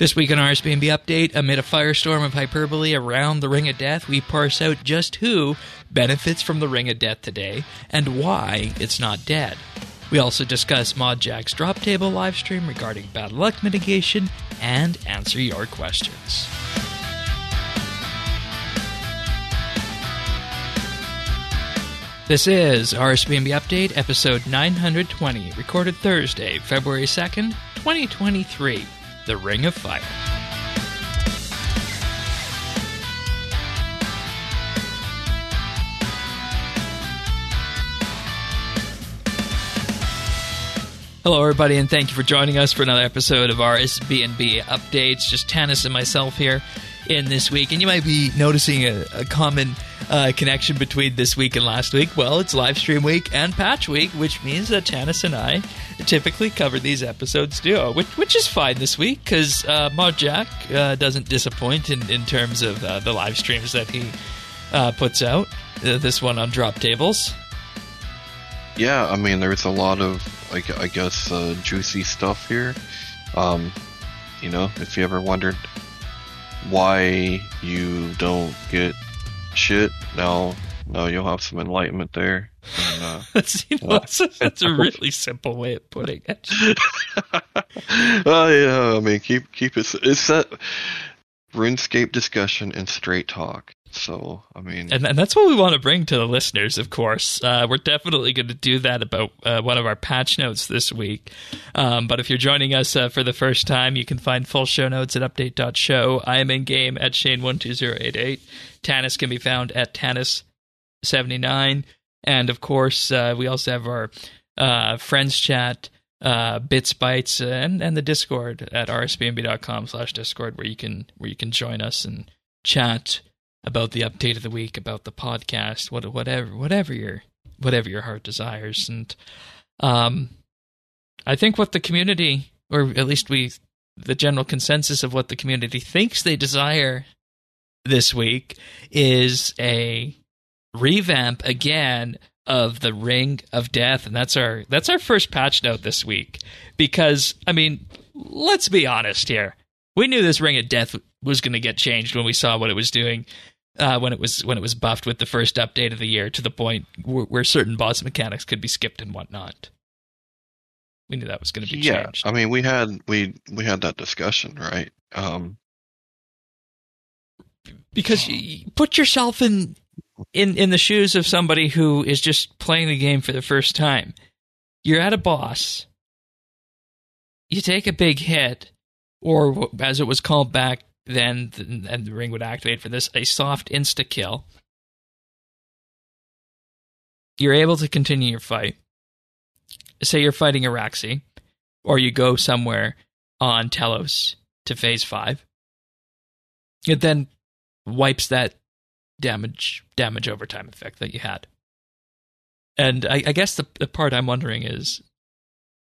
This week on RSBNB Update, amid a firestorm of hyperbole around the Ring of Death, we parse out just who benefits from the Ring of Death today and why it's not dead. We also discuss ModJack's drop table livestream regarding bad luck mitigation and answer your questions. This is RSBNB Update, episode 920, recorded Thursday, February 2nd, 2023. The Ring of Fire. Hello, everybody, and thank you for joining us for another episode of RSBNB updates. Just Tanis and myself here in this week, and you might be noticing a, a common uh, connection between this week and last week. Well, it's live stream week and patch week, which means that Tanis and I typically cover these episodes duo, which which is fine this week because uh, ModJack uh, doesn't disappoint in in terms of uh, the live streams that he uh, puts out. Uh, this one on drop tables. Yeah, I mean, there's a lot of, gu- I guess, uh, juicy stuff here. Um, you know, if you ever wondered why you don't get shit, now, now you'll have some enlightenment there. And, uh, That's you know, that's, a, that's a really simple way of putting it. oh yeah, I mean, keep keep it. It's that RuneScape discussion and straight talk. So, I mean, And, and that's what we want to bring to the listeners, of course. Uh, we're definitely going to do that about uh, one of our patch notes this week. Um, but if you're joining us uh, for the first time, you can find full show notes at update.show. I am in game at Shane12088. Tanis can be found at Tanis79. And of course, uh, we also have our uh, friends chat. Uh, bits bytes and and the discord at rsbnb.com slash discord where you can where you can join us and chat about the update of the week, about the podcast, what, whatever, whatever your, whatever your heart desires. And um, I think what the community, or at least we, the general consensus of what the community thinks they desire this week, is a revamp again of the Ring of Death, and that's our that's our first patch note this week. Because I mean, let's be honest here. We knew this Ring of Death was going to get changed when we saw what it was doing uh, when it was when it was buffed with the first update of the year to the point where, where certain boss mechanics could be skipped and whatnot. We knew that was going to be yeah. changed. I mean, we had we we had that discussion, right? Um, because you, you put yourself in in in the shoes of somebody who is just playing the game for the first time. You're at a boss. You take a big hit, or as it was called back then, and the ring would activate for this, a soft insta kill. You're able to continue your fight. Say you're fighting Araxxi, or you go somewhere on Telos to phase five. It then wipes that damage damage overtime effect that you had. And I, I guess the, the part I'm wondering is,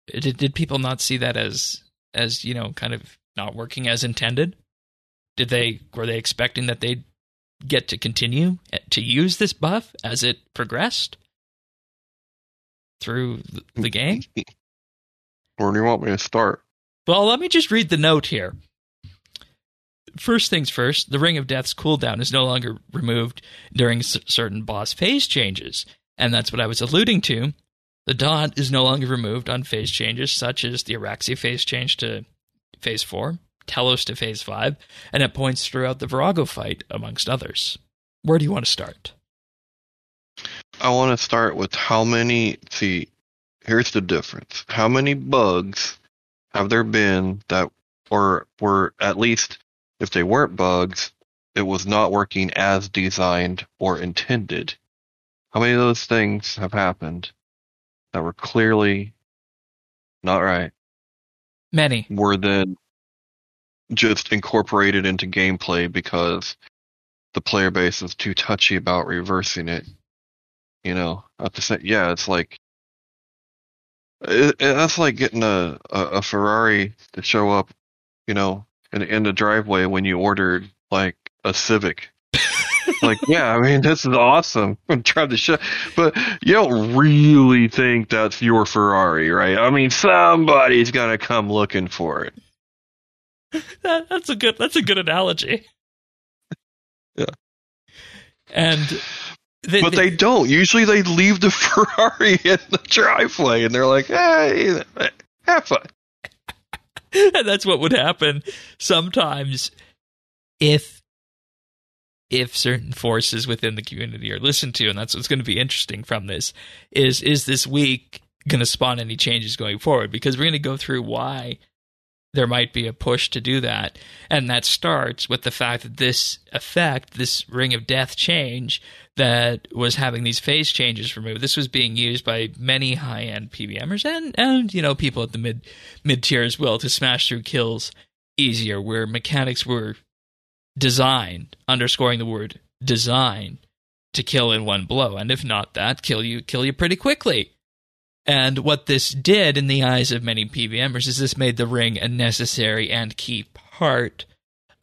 did did people not see that as as you know kind of not working as intended? Did they were they expecting that they'd get to continue eh, to use this buff as it progressed through the game? where do you want me to start? Well, let me just read the note here. First things first, the Ring of Death's cooldown is no longer removed during c- certain boss phase changes, and that's what I was alluding to. The dot is no longer removed on phase changes such as the Araxxi phase change to phase 4, Telos to phase 5, and at points throughout the Vorago fight, amongst others. Where do you want to start? I want to start with how many. See, here's the difference. How many bugs have there been that, or were at least, if they weren't bugs, it was not working as designed or intended? How many of those things have happened that were clearly not right? Many. Were then just incorporated into gameplay because the player base is too touchy about reversing it. You know, at the same, yeah, it's like it, it- that's like getting a, a a Ferrari to show up, you know, in in the driveway when you ordered like a Civic. like, yeah, I mean, this is awesome. Drive the shit, but you don't really think that's your Ferrari, right? I mean, somebody's gonna come looking for it. That, that's a good. That's a good analogy. Yeah. And the, but they don't. Usually they leave the Ferrari in the driveway and they're like, hey, have fun. and that's what would happen sometimes if if certain forces within the community are listened to. And that's what's going to be interesting from this is is this week going to spawn any changes going forward? Because we're going to go through why there might be a push to do that. And that starts with the fact that this effect this ring of death change that was having these phase changes removed this was being used by many high-end PVMers and and you know people at the mid mid tier as well to smash through kills easier where mechanics were designed underscoring the word design to kill in one blow. And if not that kill you kill you pretty quickly and what this did in the eyes of many PVMers is this made the ring a necessary and key part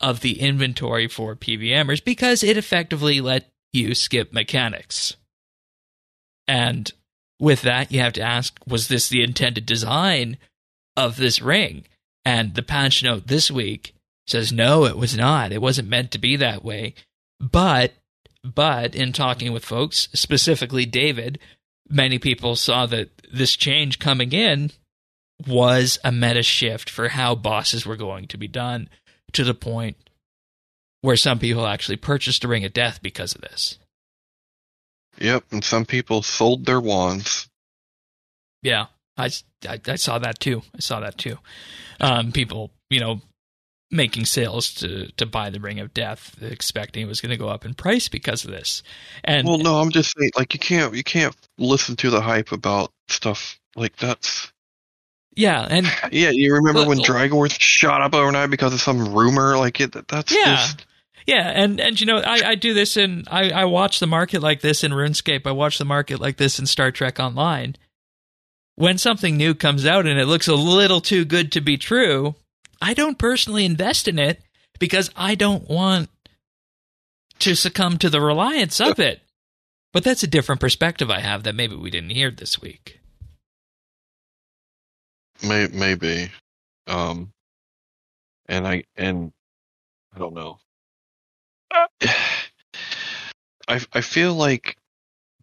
of the inventory for PVMers because it effectively let you skip mechanics. And with that, you have to ask was this the intended design of this ring? And the patch note this week says no, it was not. It wasn't meant to be that way. But but in talking with folks, specifically David, many people saw that this change coming in was a meta shift for how bosses were going to be done to the point where some people actually purchased a ring of death because of this. Yep, and some people sold their wands. Yeah, I, I, I saw that too. I saw that too. Um, people, you know, making sales to to buy the ring of death expecting it was going to go up in price because of this. And well no i'm just saying like you can't you can't listen to the hype about stuff like that's yeah and yeah you remember when oh dragon wars shot up overnight because of some rumor? Like it that's yeah. just yeah and and you know i i do this in i i watch the market like this in runescape. I watch the market like this in star trek online. When something new comes out and it looks a little too good to be true I don't personally invest in it because I don't want to succumb to the reliance of it. But that's a different perspective I have that maybe we didn't hear this week. May, maybe, um, and I and I don't know. I I feel like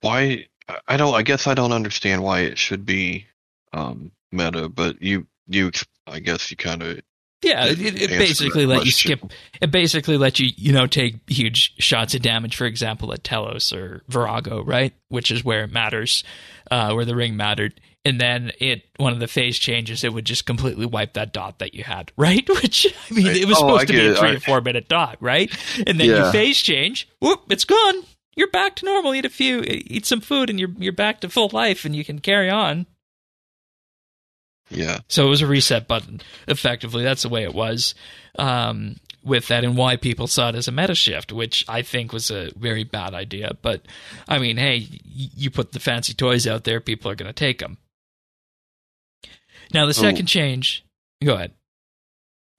why I don't I guess I don't understand why it should be um, meta, but you you I guess you kind of yeah, it, it basically let you skip. It basically let you, you know, take huge shots of damage. For example, at Telos or Vorago, right, which is where it matters, uh, where the ring mattered. And then it, one of the phase changes, it would just completely wipe that dot that you had, right? Which I mean, it was oh, supposed to be a three I, to four minute dot, right? And then yeah. you phase change, whoop, it's gone. You're back to normal. Eat a few, eat some food, and you're you're back to full life, and you can carry on. Yeah. So it was a reset button, effectively. That's the way it was um, with that, and why people saw it as a meta shift, which I think was a very bad idea. But I mean, hey, you put the fancy toys out there, people are going to take them. Now, the second oh. change, go ahead.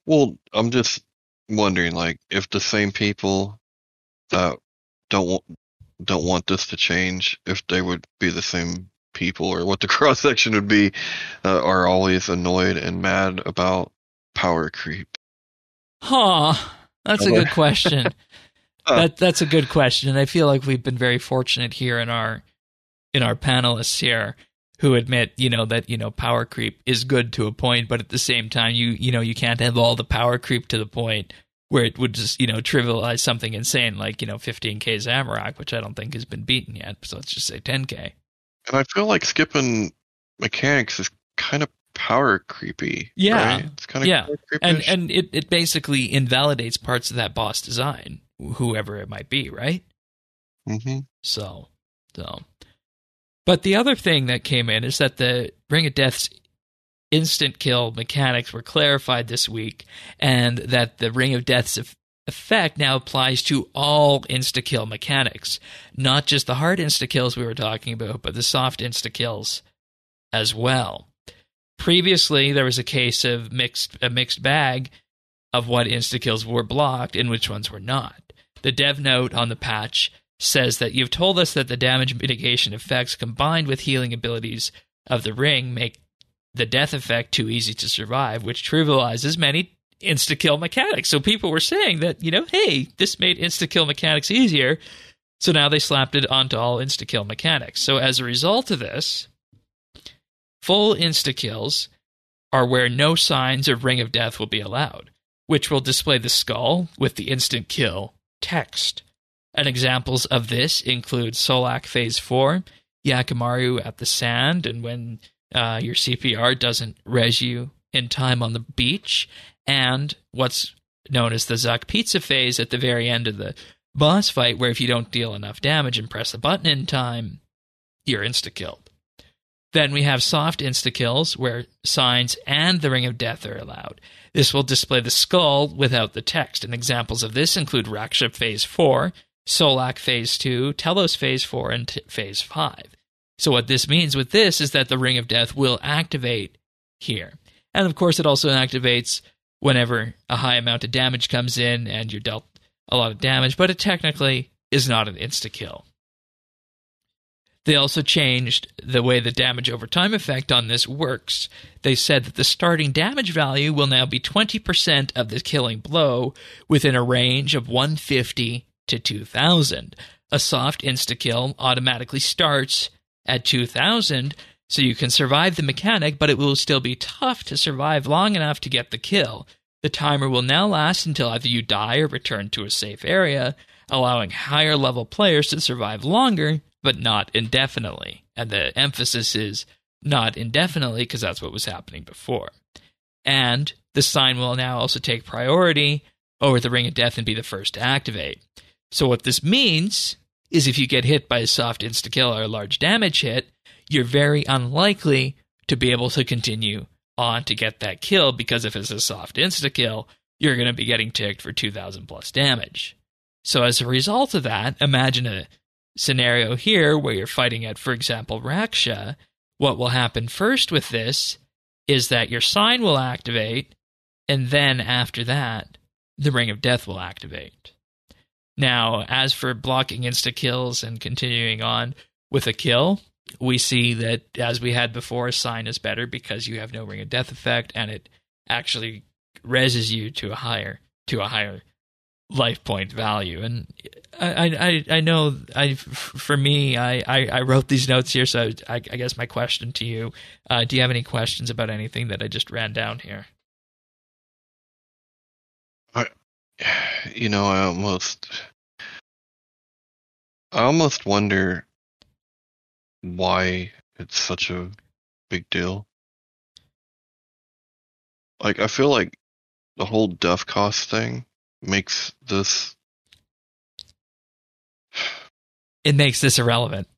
Well, I'm just wondering, like, if the same people that don't want, don't want this to change, if they would be the same people or what the cross section would be uh, are always annoyed and mad about power creep. Huh. That's a good question. that that's a good question. And I feel like we've been very fortunate here in our in our panelists here who admit, you know, that, you know, power creep is good to a point, but at the same time you you know, you can't have all the power creep to the point where it would just, you know, trivialize something insane like, you know, 15k Zamorak, which I don't think has been beaten yet. So let's just say 10k. And I feel like skipping mechanics is kind of power creepy. Yeah, right? it's kind of yeah, and and it it basically invalidates parts of that boss design, whoever it might be, right? Mm-hmm. So, so, but the other thing that came in is that the Ring of Death's instant kill mechanics were clarified this week, and that the Ring of Death's effect now applies to all insta kill mechanics, not just the hard insta kills we were talking about, but the soft insta kills as well. Previously, there was a case of mixed a mixed bag of what insta kills were blocked and which ones were not. The dev note on the patch says that you've told us that the damage mitigation effects combined with healing abilities of the ring make the death effect too easy to survive, which trivializes many insta kill mechanics. So people were saying that, you know, hey, this made insta kill mechanics easier. So now they slapped it onto all insta kill mechanics. So as a result of this, full insta kills are where no signs of Ring of Death will be allowed, which will display the skull with the instant kill text. And examples of this include Solak Phase 4, Yakamaru at the Sand, and when uh, your CPR doesn't res you in time on the beach, and what's known as the Zuk Pizza phase at the very end of the boss fight, where if you don't deal enough damage and press the button in time, you're insta killed. Then we have soft insta kills, where signs and the Ring of Death are allowed. This will display the skull without the text, and examples of this include Raksha Phase 4, Solak Phase 2, Telos Phase 4, and t- Phase 5. So, what this means with this is that the Ring of Death will activate here. And of course, it also activates whenever a high amount of damage comes in and you're dealt a lot of damage, but it technically is not an insta kill. They also changed the way the damage over time effect on this works. They said that the starting damage value will now be 20% of the killing blow within a range of 150 to 2000. A soft insta kill automatically starts at 2000, so you can survive the mechanic, but it will still be tough to survive long enough to get the kill. The timer will now last until either you die or return to a safe area, allowing higher level players to survive longer, but not indefinitely. And the emphasis is not indefinitely because that's what was happening before. And the sign will now also take priority over the Ring of Death and be the first to activate. So, what this means is if you get hit by a soft insta kill or a large damage hit, you're very unlikely to be able to continue on to get that kill because if it's a soft insta kill, you're going to be getting ticked for 2000 plus damage. So, as a result of that, imagine a scenario here where you're fighting at, for example, Raksha. What will happen first with this is that your sign will activate, and then after that, the Ring of Death will activate. Now, as for blocking insta kills and continuing on with a kill, we see that as we had before, sign is better because you have no ring of death effect and it actually reses you to a higher to a higher life point value. And I I I know I for me I I, I wrote these notes here, so I, I guess my question to you: uh, Do you have any questions about anything that I just ran down here? I, you know, I almost I almost wonder why it's such a big deal. Like, I feel like the whole death cost thing makes this. It makes this irrelevant.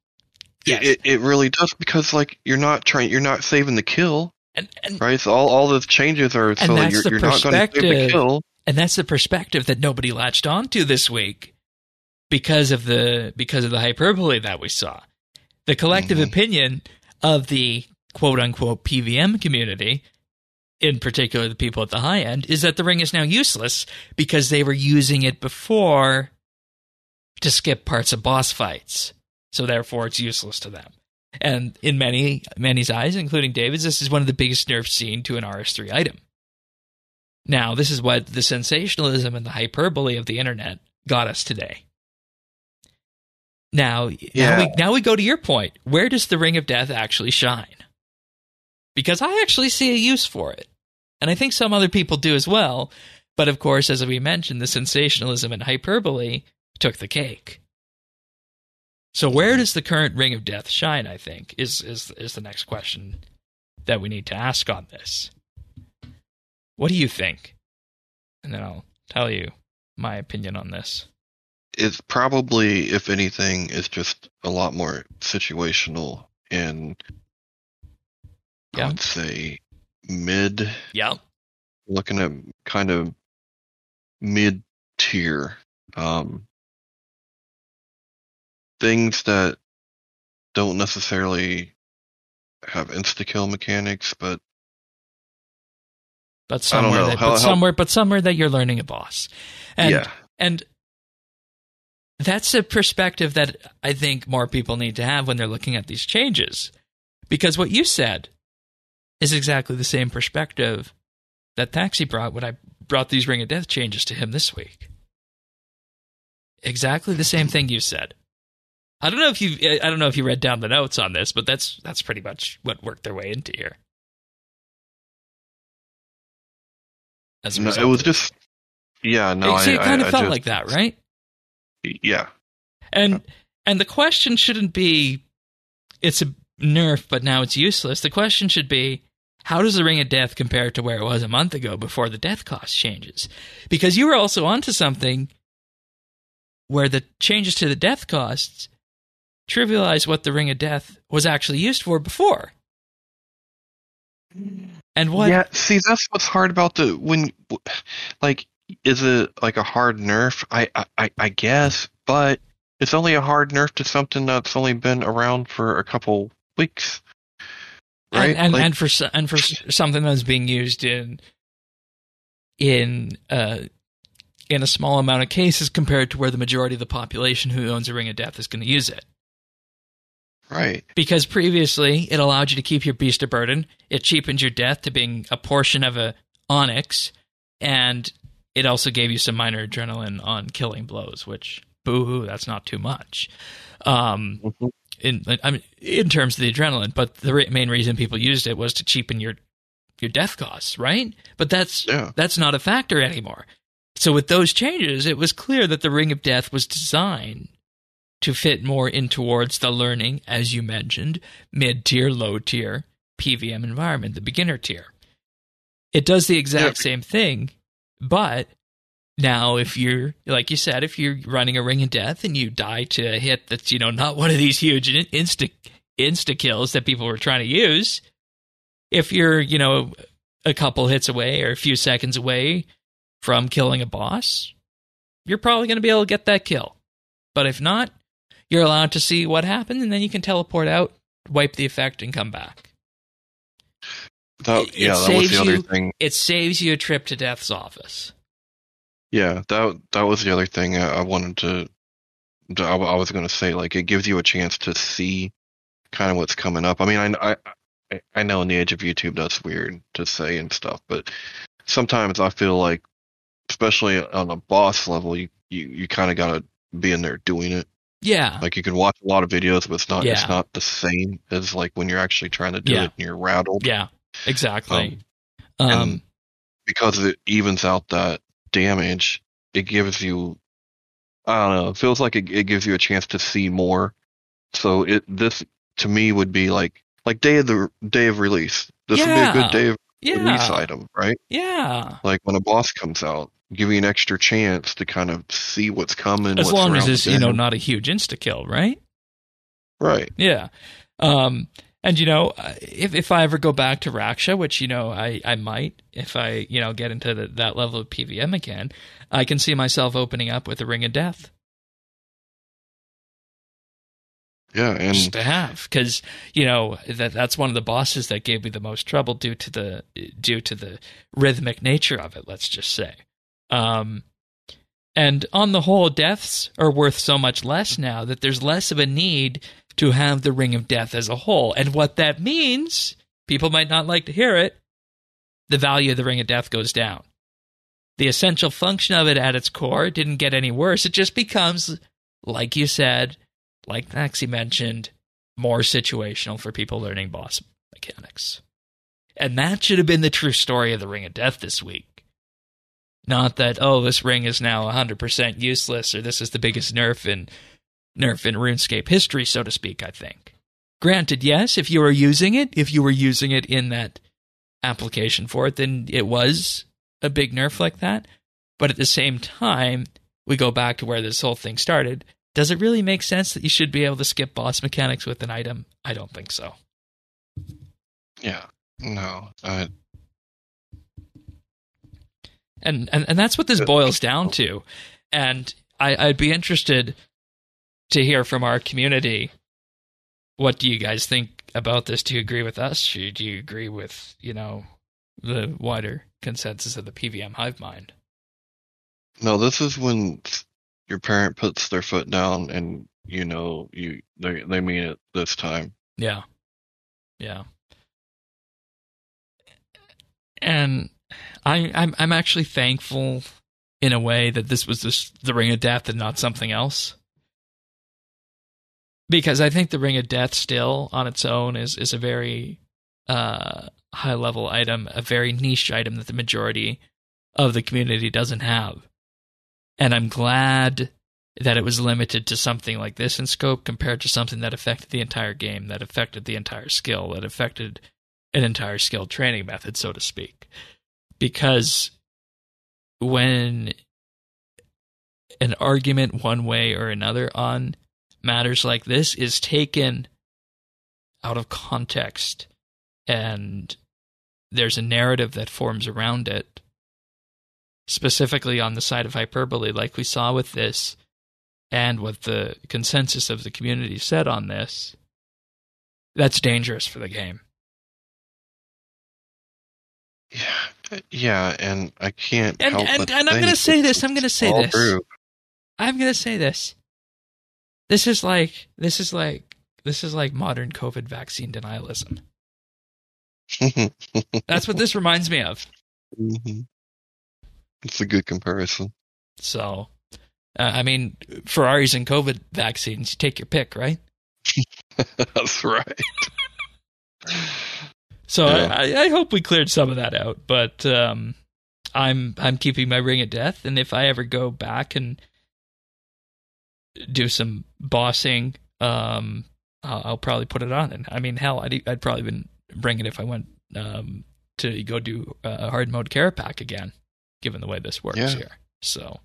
Yes. It, it really does because like you're not trying you're not saving the kill. And, and right? So all, all the changes are so you're, you're not going to save the kill. And that's the perspective that nobody latched onto this week because of the because of the hyperbole that we saw. The collective mm-hmm. opinion of the quote unquote PVM community, in particular the people at the high end, is that the ring is now useless because they were using it before to skip parts of boss fights. So therefore it's useless to them. And in many many's eyes, including David's, this is one of the biggest nerfs seen to an RS3 item. Now, this is what the sensationalism and the hyperbole of the internet got us today. Now, yeah. now we now we go to your point. Where does the Ring of Death actually shine? Because I actually see a use for it. And I think some other people do as well. But of course, as we mentioned, the sensationalism and hyperbole took the cake. So where does the current Ring of Death shine, I think, is is is the next question that we need to ask on this. What do you think? And then I'll tell you my opinion on this is probably, if anything, is just a lot more situational and yeah. I would say mid. Yeah. Looking at kind of mid tier um, things that don't necessarily have insta kill mechanics, but but somewhere, that, how, but somewhere, but somewhere that you're learning a boss, and yeah. and that's a perspective that I think more people need to have when they're looking at these changes. Because what you said is exactly the same perspective that Taxi brought when I brought these Ring of Death changes to him this week. Exactly the same thing you said. I don't know if you I don't know if you read down the notes on this, but that's that's pretty much what worked their way into here. As No, it was just yeah. No, See, I, it kind I, of I felt just- like that, right? Yeah, And and the question shouldn't be it's a nerf, but now it's useless. The question should be how does the Ring of Death compare to where it was a month ago before the death cost changes? Because you were also onto something where the changes to the death costs trivialize what the Ring of Death was actually used for before. And what yeah. See, that's what's hard about the when, like, is it like a hard nerf? I, I- I, guess, but it's only a hard nerf to something that's only been around for a couple weeks, right? and and, Like, and for and for something that's being used in in uh in a small amount of cases compared to where the majority of the population who owns a ring of death is going to use it right. because previously it allowed you to keep your beast of burden it cheapened your death to being a portion of a onyx and it also gave you some minor adrenaline on killing blows which boo-hoo that's not too much um Mhm. in I mean, in terms of the adrenaline, but the re- main reason people used it was to cheapen your your death costs, right? But that's Yeah. that's not a factor anymore. So with those changes, it was clear that the Ring of Death was designed to fit more in towards the learning, as you mentioned, mid tier, low tier PVM environment, the beginner tier. It does the exact Yeah. same thing, but now if you're like you said, if you're running a ring of death and you die to a hit that's, you know, not one of these huge insta insta kills that people were trying to use, if you're, you know, a couple hits away or a few seconds away from killing a boss, you're probably going to be able to get that kill. But if not, you're allowed to see what happened and then you can teleport out, wipe the effect, and come back. That, It yeah, that was the other you- thing. It saves you a trip to death's office. Yeah, that that was the other thing I, I wanted to. I, I was going to say, like, it gives you a chance to see kind of what's coming up. I mean, I, I I I know in the age of YouTube that's weird to say and stuff, but sometimes I feel like, especially on a boss level, you you, you kind of got to be in there doing it. Yeah. Like you can watch a lot of videos, but it's not Yeah. it's not the same as like when you're actually trying to do Yeah. it and you're rattled. Yeah. Exactly. Um, Um, because it evens out that damage, it gives you I don't know, it feels like it, it gives you a chance to see more. So it this to me would be like like day of the day of release. This would be a good day of release item, right? Yeah. Like when a boss comes out, give you an extra chance to kind of see what's coming. As what's long as it's, you know, not a huge insta kill, right? right. Yeah. Um, and you know, if if I ever go back to Raksha, which you know I, I might, if I you know get into the, that level of PVM again, I can see myself opening up with a Ring of Death Yeah, and just to have, because you know that that's one of the bosses that gave me the most trouble due to the due to the rhythmic nature of it. Let's just say. Um, and on the whole, deaths are worth so much less now that there's less of a need to have the Ring of Death as a whole. And what that means, people might not like to hear it, the value of the Ring of Death goes down. The essential function of it at its core didn't get any worse. It just becomes, like you said, like Maxie mentioned, more situational for people learning boss mechanics. And that should have been the true story of the Ring of Death this week. Not that, oh, this ring is now 100% useless or this is the biggest nerf in nerf in RuneScape history, so to speak, I think. Granted, yes, if you were using it, if you were using it in that application for it, then it was a big nerf like that. But at the same time, we go back to where this whole thing started. Does it really make sense that you should be able to skip boss mechanics with an item? I don't think so. yeah, no, uh, and and, and that's what this boils down to and I, i'd be interested to hear from our community what do you guys think about this do you agree with us or do you agree with you know the wider consensus of the pvm hive mind no. This is when your parent puts their foot down, and you know you they they mean it this time. yeah yeah and I, I'm I'm actually thankful in a way that this was just the Ring of Death and not something else. Because I think the Ring of Death still on its own is is a very uh, high level item, a very niche item that the majority of the community doesn't have. And I'm glad that it was limited to something like this in scope compared to something that affected the entire game, that affected the entire skill, that affected an entire skill training method, so to speak. Because when an argument one way or another on matters like this is taken out of context and there's a narrative that forms around it specifically on the side of hyperbole like we saw with this and what the consensus of the community said on this that's dangerous for the game Yeah, yeah, and I can't. and help and, but and I'm going to say this. I'm going to say this. I'm going to say this. This is like this is like this is like modern COVID vaccine denialism. That's what this reminds me of. Mhm. It's a good comparison. So, uh, I mean, Ferraris and COVID vaccines, you take your pick, right? That's right. So Yeah. I, I hope we cleared some of that out. But um, I'm I'm keeping my ring of death, and if I ever go back and do some bossing, um, I'll, I'll probably put it on. And I mean, hell, I'd I'd probably even bring it if I went um, to go do uh, hard mode Kerapac again, given the way this works Yeah. here. So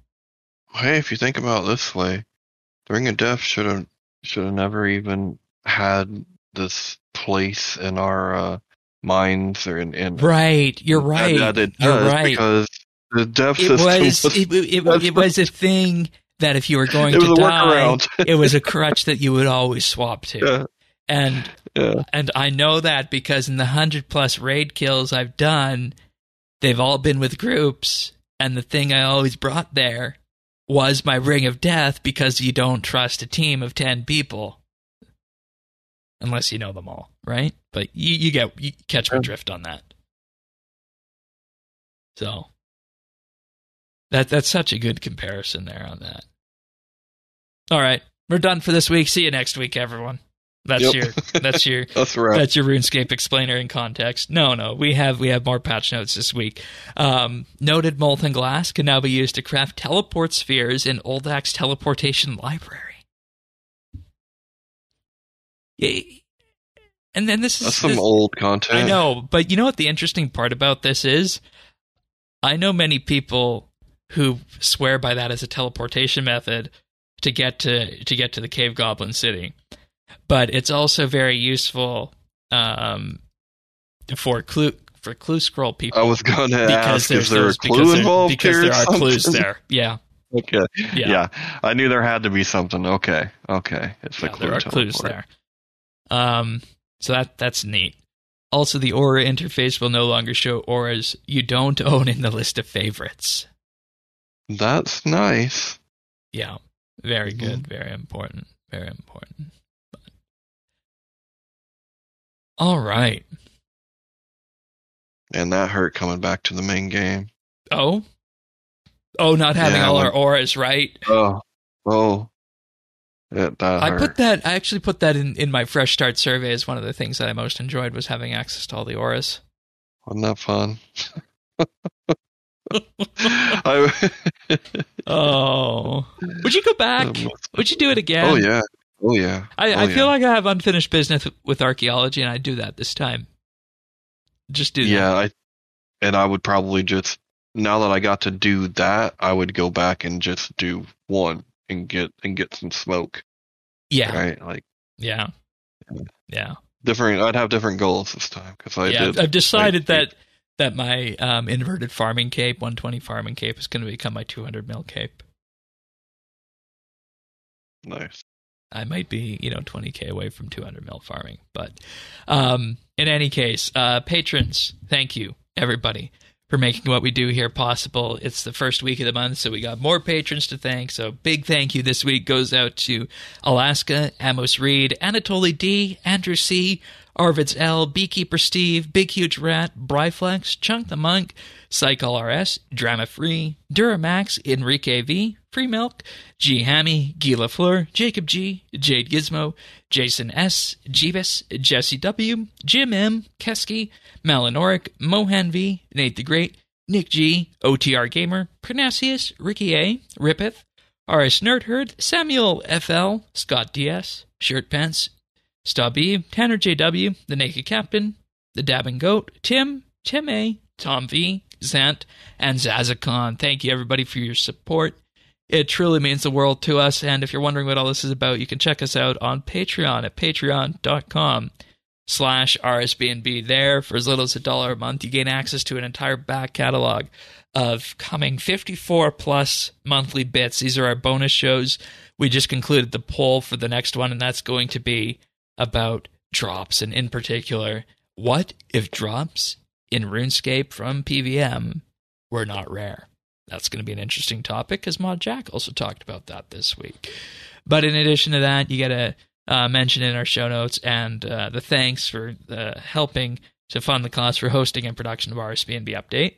Hey, if you think about it this way, the Ring of Death should have should have never even had this place in our uh, minds or in, in right, you're right, that it you're right. because the death It system was was, it, it, it, it was a thing that if you were going to die, it was a crutch that you would always swap to. yeah, And yeah. and I know that because in the hundred plus raid kills I've done, they've all been with groups, and the thing I always brought there was my ring of death because you don't trust a team of ten people unless you know them all, right? But you you get you catch my drift on that. So that that's such a good comparison there on that. All right, we're done for this week. See you next week, everyone. That's Yep. your that's your That's right. that's your RuneScape explainer in context. No, no, we have we have more patch notes this week. Um, noted molten glass can now be used to craft teleport spheres in Oldak's teleportation library. Yay. and then this is That's some this- old content. I know, but you know what the interesting part about this is? I know many people who swear by that as a teleportation method to get to to get to the cave goblin city. But it's also very useful um, for clue for clue scroll people I was going to because ask, there's is there a those- because clue there- involved because here? or there are clues there. Yeah, Okay. yeah, Yeah. I knew there had to be something. Okay. Okay. It's a Yeah, clue. there are clues there. Um, so that that's neat. Also, the aura interface will no longer show auras you don't own in the list of favorites. That's nice. Yeah, very Mhm. good, very important, very important. But- All right. And that hurt coming back to the main game. Oh, oh, not having Yeah, all when- our auras right. Oh. Oh. It, that I hurt. put that. I actually put that in in my fresh start survey as one of the things that I most enjoyed was having access to all the auras. Wasn't that fun? I, Oh, would you go back? Would you do it again? Oh yeah. Oh yeah. I, Oh, I feel yeah. like I have unfinished business with archaeology, and I'd do that this time. Just do that. Yeah, I and I would probably just now that I got to do that, I would go back and just do one and get and get some smoke. Yeah. Right? Like Yeah. Yeah. different I'd have different goals this time cuz I yeah. did I've decided that that my um, inverted farming cape, 120 farming cape, is going to become my 200 mil cape. nice. I might be, you know, 20k away from 200 mil farming, but um, in any case, uh, patrons, thank you everybody for making what we do here possible. It's the first week of the month, so we got more patrons to thank. So big thank you this week goes out to Alaska, Amos Reed, Anatoly D, Andrew C, Arvids L, Beekeeper Steve, Big Huge Rat, Bryflex, Chunk the Monk, Cycle RS, Drama Free, Duramax, Enrique V, Free Milk, G Hammy, Gila Fleur, Jacob G, Jade Gizmo, Jason S, Jeebus, Jesse W, Jim M, Kesky, Malinoric, Mohan V, Nate the Great, Nick G, OTR Gamer, Pernasius, Ricky A, Rippeth, RS Nerdherd, Samuel FL, Scott DS, Shirt Pants, Stubby, Tanner JW, The Naked Captain, The Dabbing Goat, Tim, Tim A, Tom V, Zant, and Zazakon. Thank you everybody for your support. It truly means the world to us, and if you're wondering what all this is about, you can check us out on Patreon at patreon.com slash RSBNB. There, for as little as a dollar a month, you gain access to an entire back catalog of coming 54 plus monthly bits. These are our bonus shows. We just concluded the poll for the next one, and that's going to be about drops, and in particular, what if drops in RuneScape from PVM were not rare? That's going to be an interesting topic because Mod Jack also talked about that this week. But in addition to that, you get a uh, mention in our show notes and uh, the thanks for uh, helping to fund the cost for hosting and production of RSBNB Update.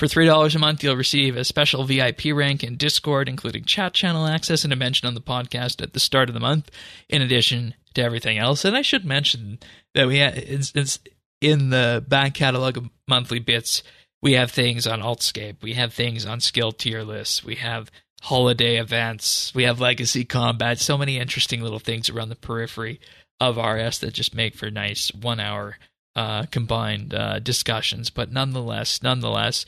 For $3 a month, you'll receive a special VIP rank in Discord, including chat channel access and a mention on the podcast at the start of the month, in addition to everything else. And I should mention that we have, it's, it's in the back catalog of monthly bits, we have things on Altscape, we have things on skill tier lists, we have holiday events, we have legacy combat, so many interesting little things around the periphery of RS that just make for nice one hour uh, combined uh, discussions. But nonetheless, nonetheless,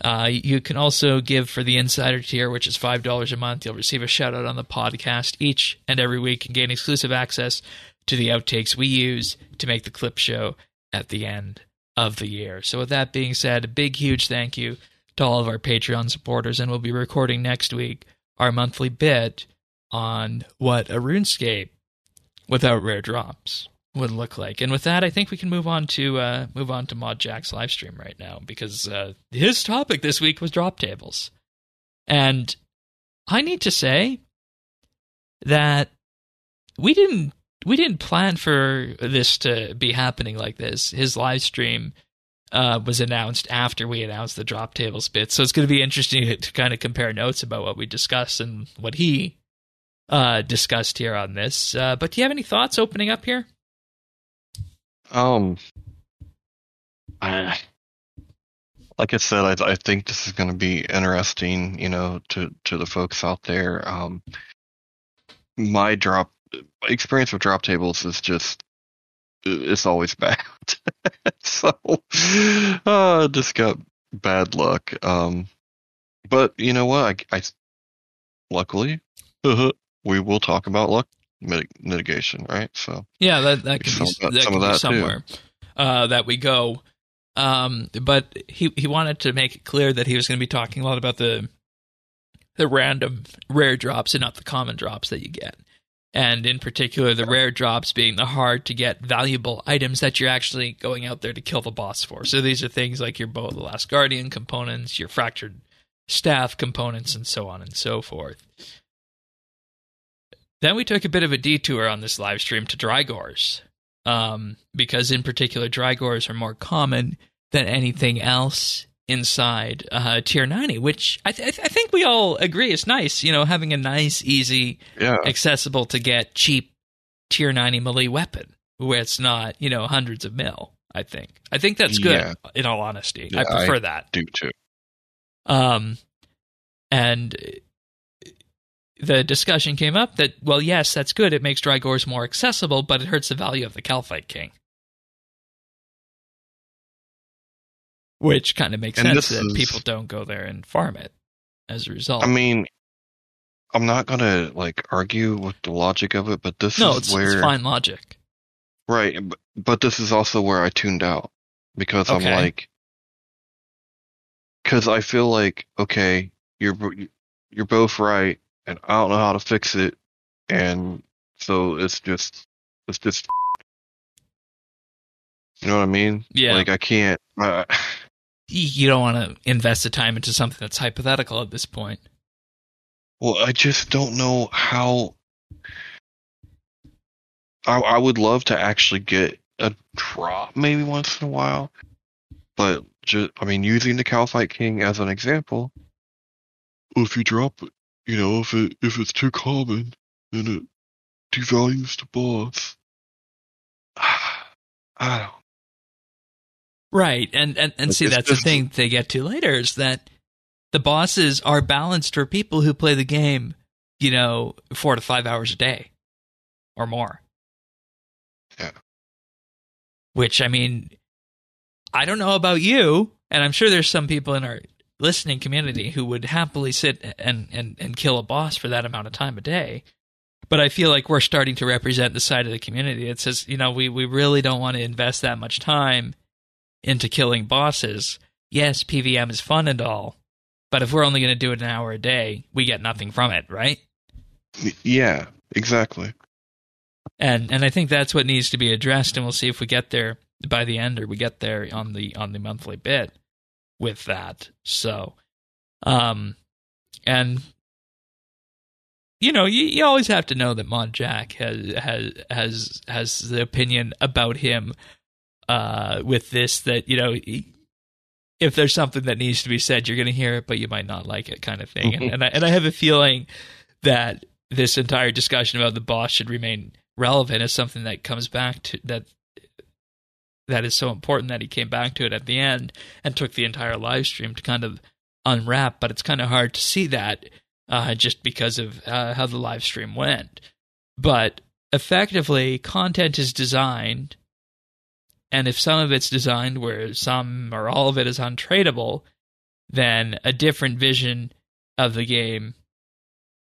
uh, you can also give for the insider tier, which is five dollars a month. You'll receive a shout out on the podcast each and every week, and gain exclusive access to the outtakes we use to make the clip show at the end of the year. So, with that being said, a big, huge thank you to all of our Patreon supporters, and we'll be recording next week our monthly bit on what a RuneScape without rare drops would look like. And with that, I think we can move on to uh, move on to Mod Jack's live stream right now because uh, his topic this week was drop tables, and I need to say that we didn't we didn't plan for this to be happening like this. His live stream uh, was announced after we announced the drop tables bit, so it's going to be interesting to, to kind of compare notes about what we discussed and what he uh, discussed here on this. Uh, but do you have any thoughts opening up here? Um, I, like I said, I, I think this is going to be interesting, you know, to to the folks out there. Um, my drop my experience with drop tables is just it's always bad. so, uh, just got bad luck. Um, but you know what? I, I luckily we will talk about luck mitigation, right? So yeah, that that could be, that, that could be somewhere uh, that we go. Um, but he he wanted to make it clear that he was going to be talking a lot about the the random rare drops and not the common drops that you get. And in particular, the rare drops being the hard to get valuable items that you're actually going out there to kill the boss for. So these are things like your Bow of the Last Guardian components, your Fractured Staff components, and so on and so forth. Then we took a bit of a detour on this live stream to Drygores, um, because in particular, Drygores are more common than anything else inside uh, Tier 90, which I, th- I, think we all agree is nice. You know, having a nice, easy, yeah. accessible to get cheap Tier 90 melee weapon where it's not, you know, hundreds of mil. I think. I think that's good. Yeah. In all honesty, yeah, I prefer I that. Do too. Um, and the discussion came up that, well, yes, that's good. It makes Drygores more accessible, but it hurts the value of the Kalphite King. Which kind of makes and sense that is, people don't go there and farm it as a result. I mean, I'm not going to like argue with the logic of it, but this no, is it's, where. it's fine logic. Right. But, but this is also where I tuned out because okay. I'm like, because I feel like, okay, you're, you're both right and I don't know how to fix it, and so it's just it's just you know what I mean? Yeah. Like I can't. Uh, you don't want to invest the time into something that's hypothetical at this point. Well, I just don't know how. I, I would love to actually get a drop maybe once in a while, but just I mean, using the Kalphite King as an example, if you drop, it, you know, if it if it's too common, then it devalues the boss. I don't. Right, and and, and see that's the thing they get to later is that the bosses are balanced for people who play the game, you know, four to five hours a day or more. Yeah. Which I mean, I don't know about you, and I'm sure there's some people in our listening community who would happily sit and and and kill a boss for that amount of time a day. But I feel like we're starting to represent the side of the community that says, you know, we, we really don't want to invest that much time into killing bosses. Yes, PVM is fun and all, but if we're only going to do it an hour a day, we get nothing from it, right? Yeah, exactly. And and I think that's what needs to be addressed, and we'll see if we get there by the end or we get there on the on the monthly bit with that. So, um, and you know, you, you always have to know that Mod Jack has has has has the opinion about him uh, with this that you know. He, if there's something that needs to be said, you're going to hear it, but you might not like it, kind of thing. And, and I, and I have a feeling that this entire discussion about the boss should remain relevant as something that comes back to that that is so important that he came back to it at the end and took the entire live stream to kind of unwrap but it's kind of hard to see that uh, just because of uh, how the live stream went but effectively content is designed and if some of it's designed where some or all of it is untradeable then a different vision of the game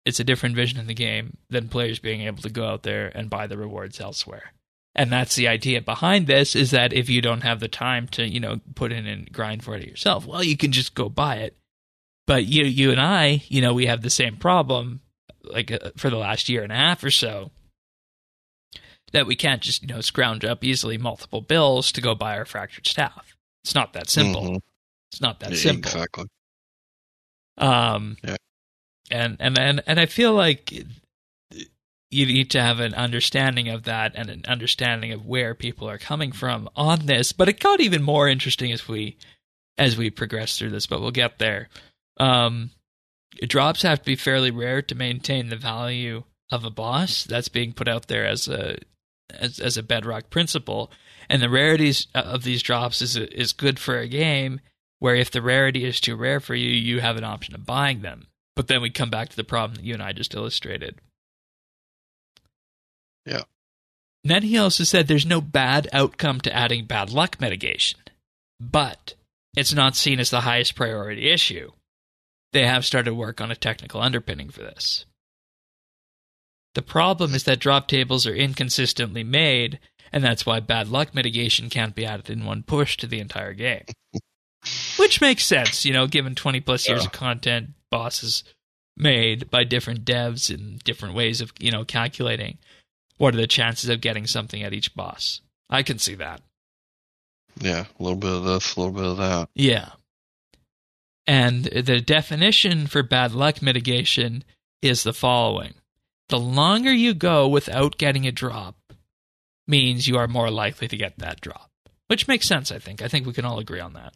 it's a different vision of the game than players being able to go out there and buy the rewards elsewhere. And that's the idea behind this is that if you don't have the time to, you know, put in and grind for it yourself, well, you can just go buy it. But you you and I, you know, we have the same problem like uh, for the last year and a half or so that we can't just, you know, scrounge up easily multiple bills to go buy our fractured staff. It's not that simple. Mhm. It's not that Yeah, simple. Exactly. Um, Yeah. and and and and I feel like you need to have an understanding of that and an understanding of where people are coming from on this. But it got even more interesting as we as we progress through this. But we'll get there. Um, drops have to be fairly rare to maintain the value of a boss. That's being put out there as a as, as a bedrock principle. And the rarities of these drops is is good for a game where if the rarity is too rare for you, you have an option of buying them. But then we come back to the problem that you and I just illustrated. Yeah. Then he also said there's no bad outcome to adding bad luck mitigation, but it's not seen as the highest priority issue. They have started work on a technical underpinning for this. The problem is that drop tables are inconsistently made, and that's why bad luck mitigation can't be added in one push to the entire game. Which makes sense, you know, given 20 plus years Yeah. of content, bosses made by different devs and different ways of, you know, calculating what are the chances of getting something at each boss. I can see that. Yeah, a little bit of this, a little bit of that. Yeah. And the definition for bad luck mitigation is the following The longer you go without getting a drop means you are more likely to get that drop, which makes sense, I think. I think we can all agree on that.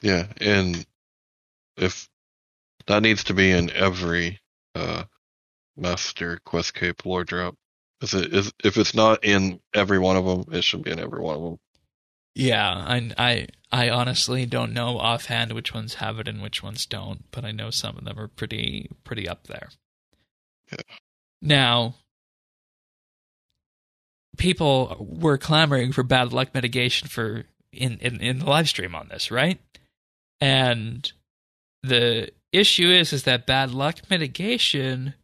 Yeah, and if that needs to be in every uh, master quest cape lore drop. Is it is if it's not in every one of them, it should be in every one of them. Yeah, I, I, I honestly don't know offhand which ones have it and which ones don't, but I know some of them are pretty pretty up there. Yeah. Now, people were clamoring for bad luck mitigation for in, in in the live stream on this, right? And the issue is is that bad luck mitigation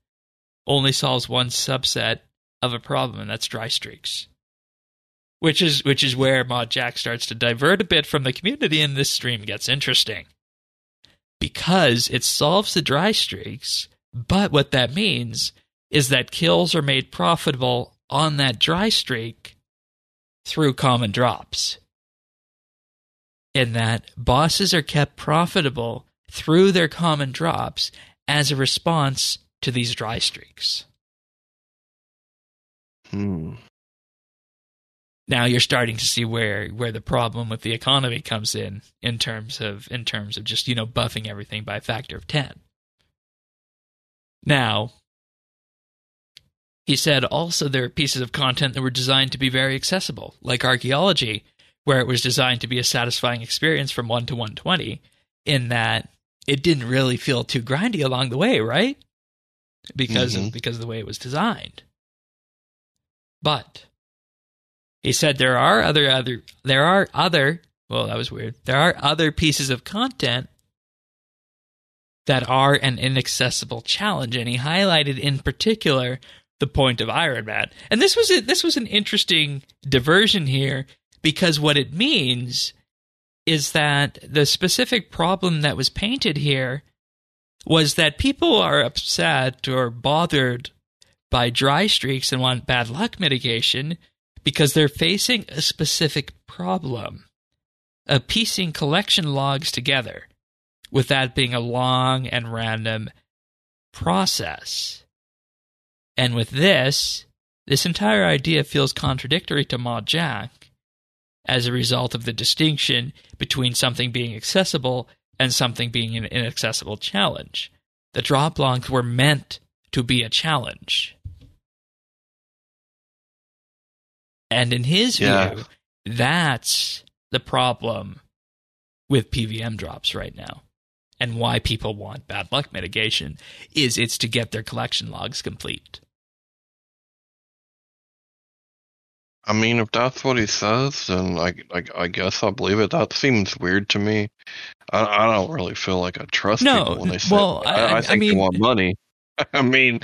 only solves one subset of a problem, and that's dry streaks which is which is where Mod Jack starts to divert a bit from the community, and this stream gets interesting because it solves the dry streaks. But what that means is that kills are made profitable on that dry streak through common drops. In that bosses are kept profitable through their common drops as a response to these dry streaks. Hmm. Now you're starting to see where where the problem with the economy comes in in terms of in terms of just you know buffing everything by a factor of ten. Now, he said also there are pieces of content that were designed to be very accessible, like archaeology, where it was designed to be a satisfying experience from 1 to 120, in that it didn't really feel too grindy along the way, right? Because Mhm. of because of the way it was designed. But he said there are other other there are other well that was weird. There are other pieces of content that are an inaccessible challenge and he highlighted in particular the point of Iron Man. And this was a, this was an interesting diversion here because what it means is that the specific problem that was painted here was that people are upset or bothered by dry streaks and want bad luck mitigation because they're facing a specific problem of piecing collection logs together, with that being a long and random process. And with this, this entire idea feels contradictory to Jack as a result of the distinction between something being accessible and something being an inaccessible challenge. The drop logs were meant to be a challenge. And in his Yeah. view, that's the problem with PVM drops right now. And why people want bad luck mitigation is it's to get their collection logs complete. I mean, if that's what he says, then I, I, I guess I'll believe it. That seems weird to me. I, I don't really feel like I trust No, people when they say. well, I, I- I, I think mean- they want money. I mean,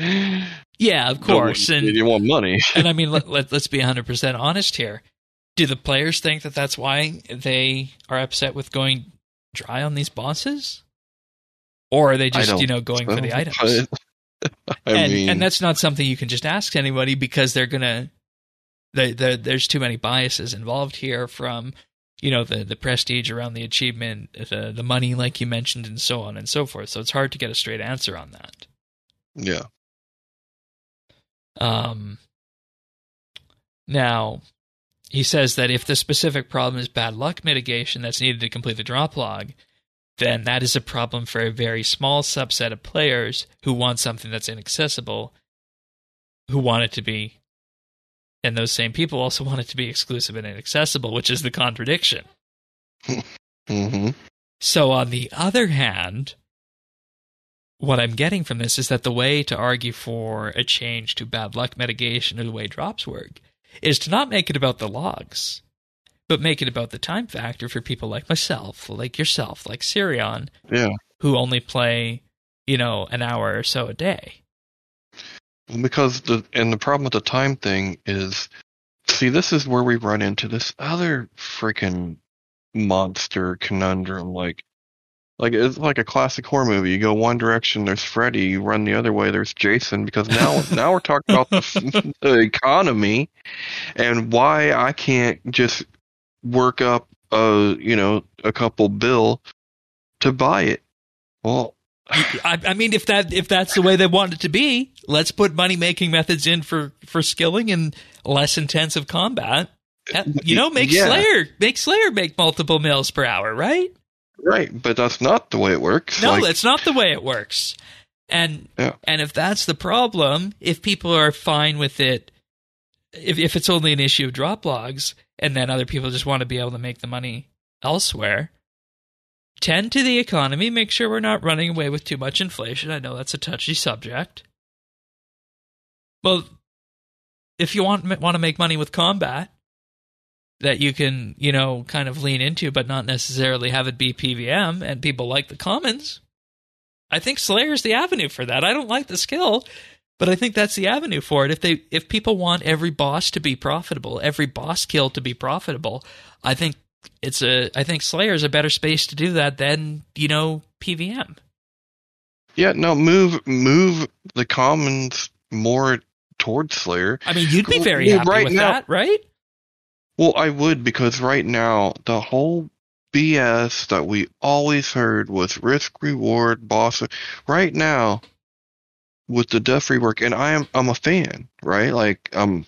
Yeah, of course. And you want money. and I mean, let, let, let's be 100% honest here. Do the players think that that's why they are upset with going dry on these bosses? Or are they just, you know, going for the items? I and, mean, and that's not something you can just ask anybody because they're going to, they, they, there's too many biases involved here from, you know, the, the prestige around the achievement, the, the money, like you mentioned, and so on and so forth. So it's hard to get a straight answer on that. Yeah. Um, now, he says that if the specific problem is bad luck mitigation that's needed to complete the drop log, then that is a problem for a very small subset of players who want something that's inaccessible, who want it to be, and those same people also want it to be exclusive and inaccessible, which is the contradiction. mm-hmm. So, on the other hand, what I'm getting from this is that the way to argue for a change to bad luck mitigation or the way drops work is to not make it about the logs, but make it about the time factor for people like myself, like yourself, like Sirion, Yeah. who only play, you know, an hour or so a day. Because the and the problem with the time thing is, see, this is where we run into this other freaking monster conundrum. Like, like it's like a classic horror movie. You go one direction, there's Freddy. You run the other way, there's Jason. Because now, now we're talking about the, the economy and why I can't just work up a you know a couple bill to buy it. Well, I, I mean, if that if that's the way they want it to be, let's put money making methods in for for skilling and less intensive combat. You know, make Yeah. Slayer make Slayer make multiple mils per hour, right? Right, but that's not the way it works. No, Like, that's not the way it works. And Yeah. and if that's the problem, if people are fine with it, if if it's only an issue of drop logs, and then other people just want to be able to make the money elsewhere, tend to the economy. Make sure we're not running away with too much inflation. I know that's a touchy subject. Well, if you want want to make money with combat, that you can you know kind of lean into, but not necessarily have it be PVM, and people like the commons. I think Slayer's the avenue for that. I don't like the skill, but I think that's the avenue for it. If they if people want every boss to be profitable, every boss kill to be profitable, I think it's a I think Slayer's a better space to do that than, you know, PVM. Yeah, no, move move the commons more towards Slayer. I mean, you'd be very Well, happy right with now- that, right? Well, I would because right now the whole BS that we always heard was risk reward boss. Right now, with the Death rework, and I am I'm a fan, right? Like I'm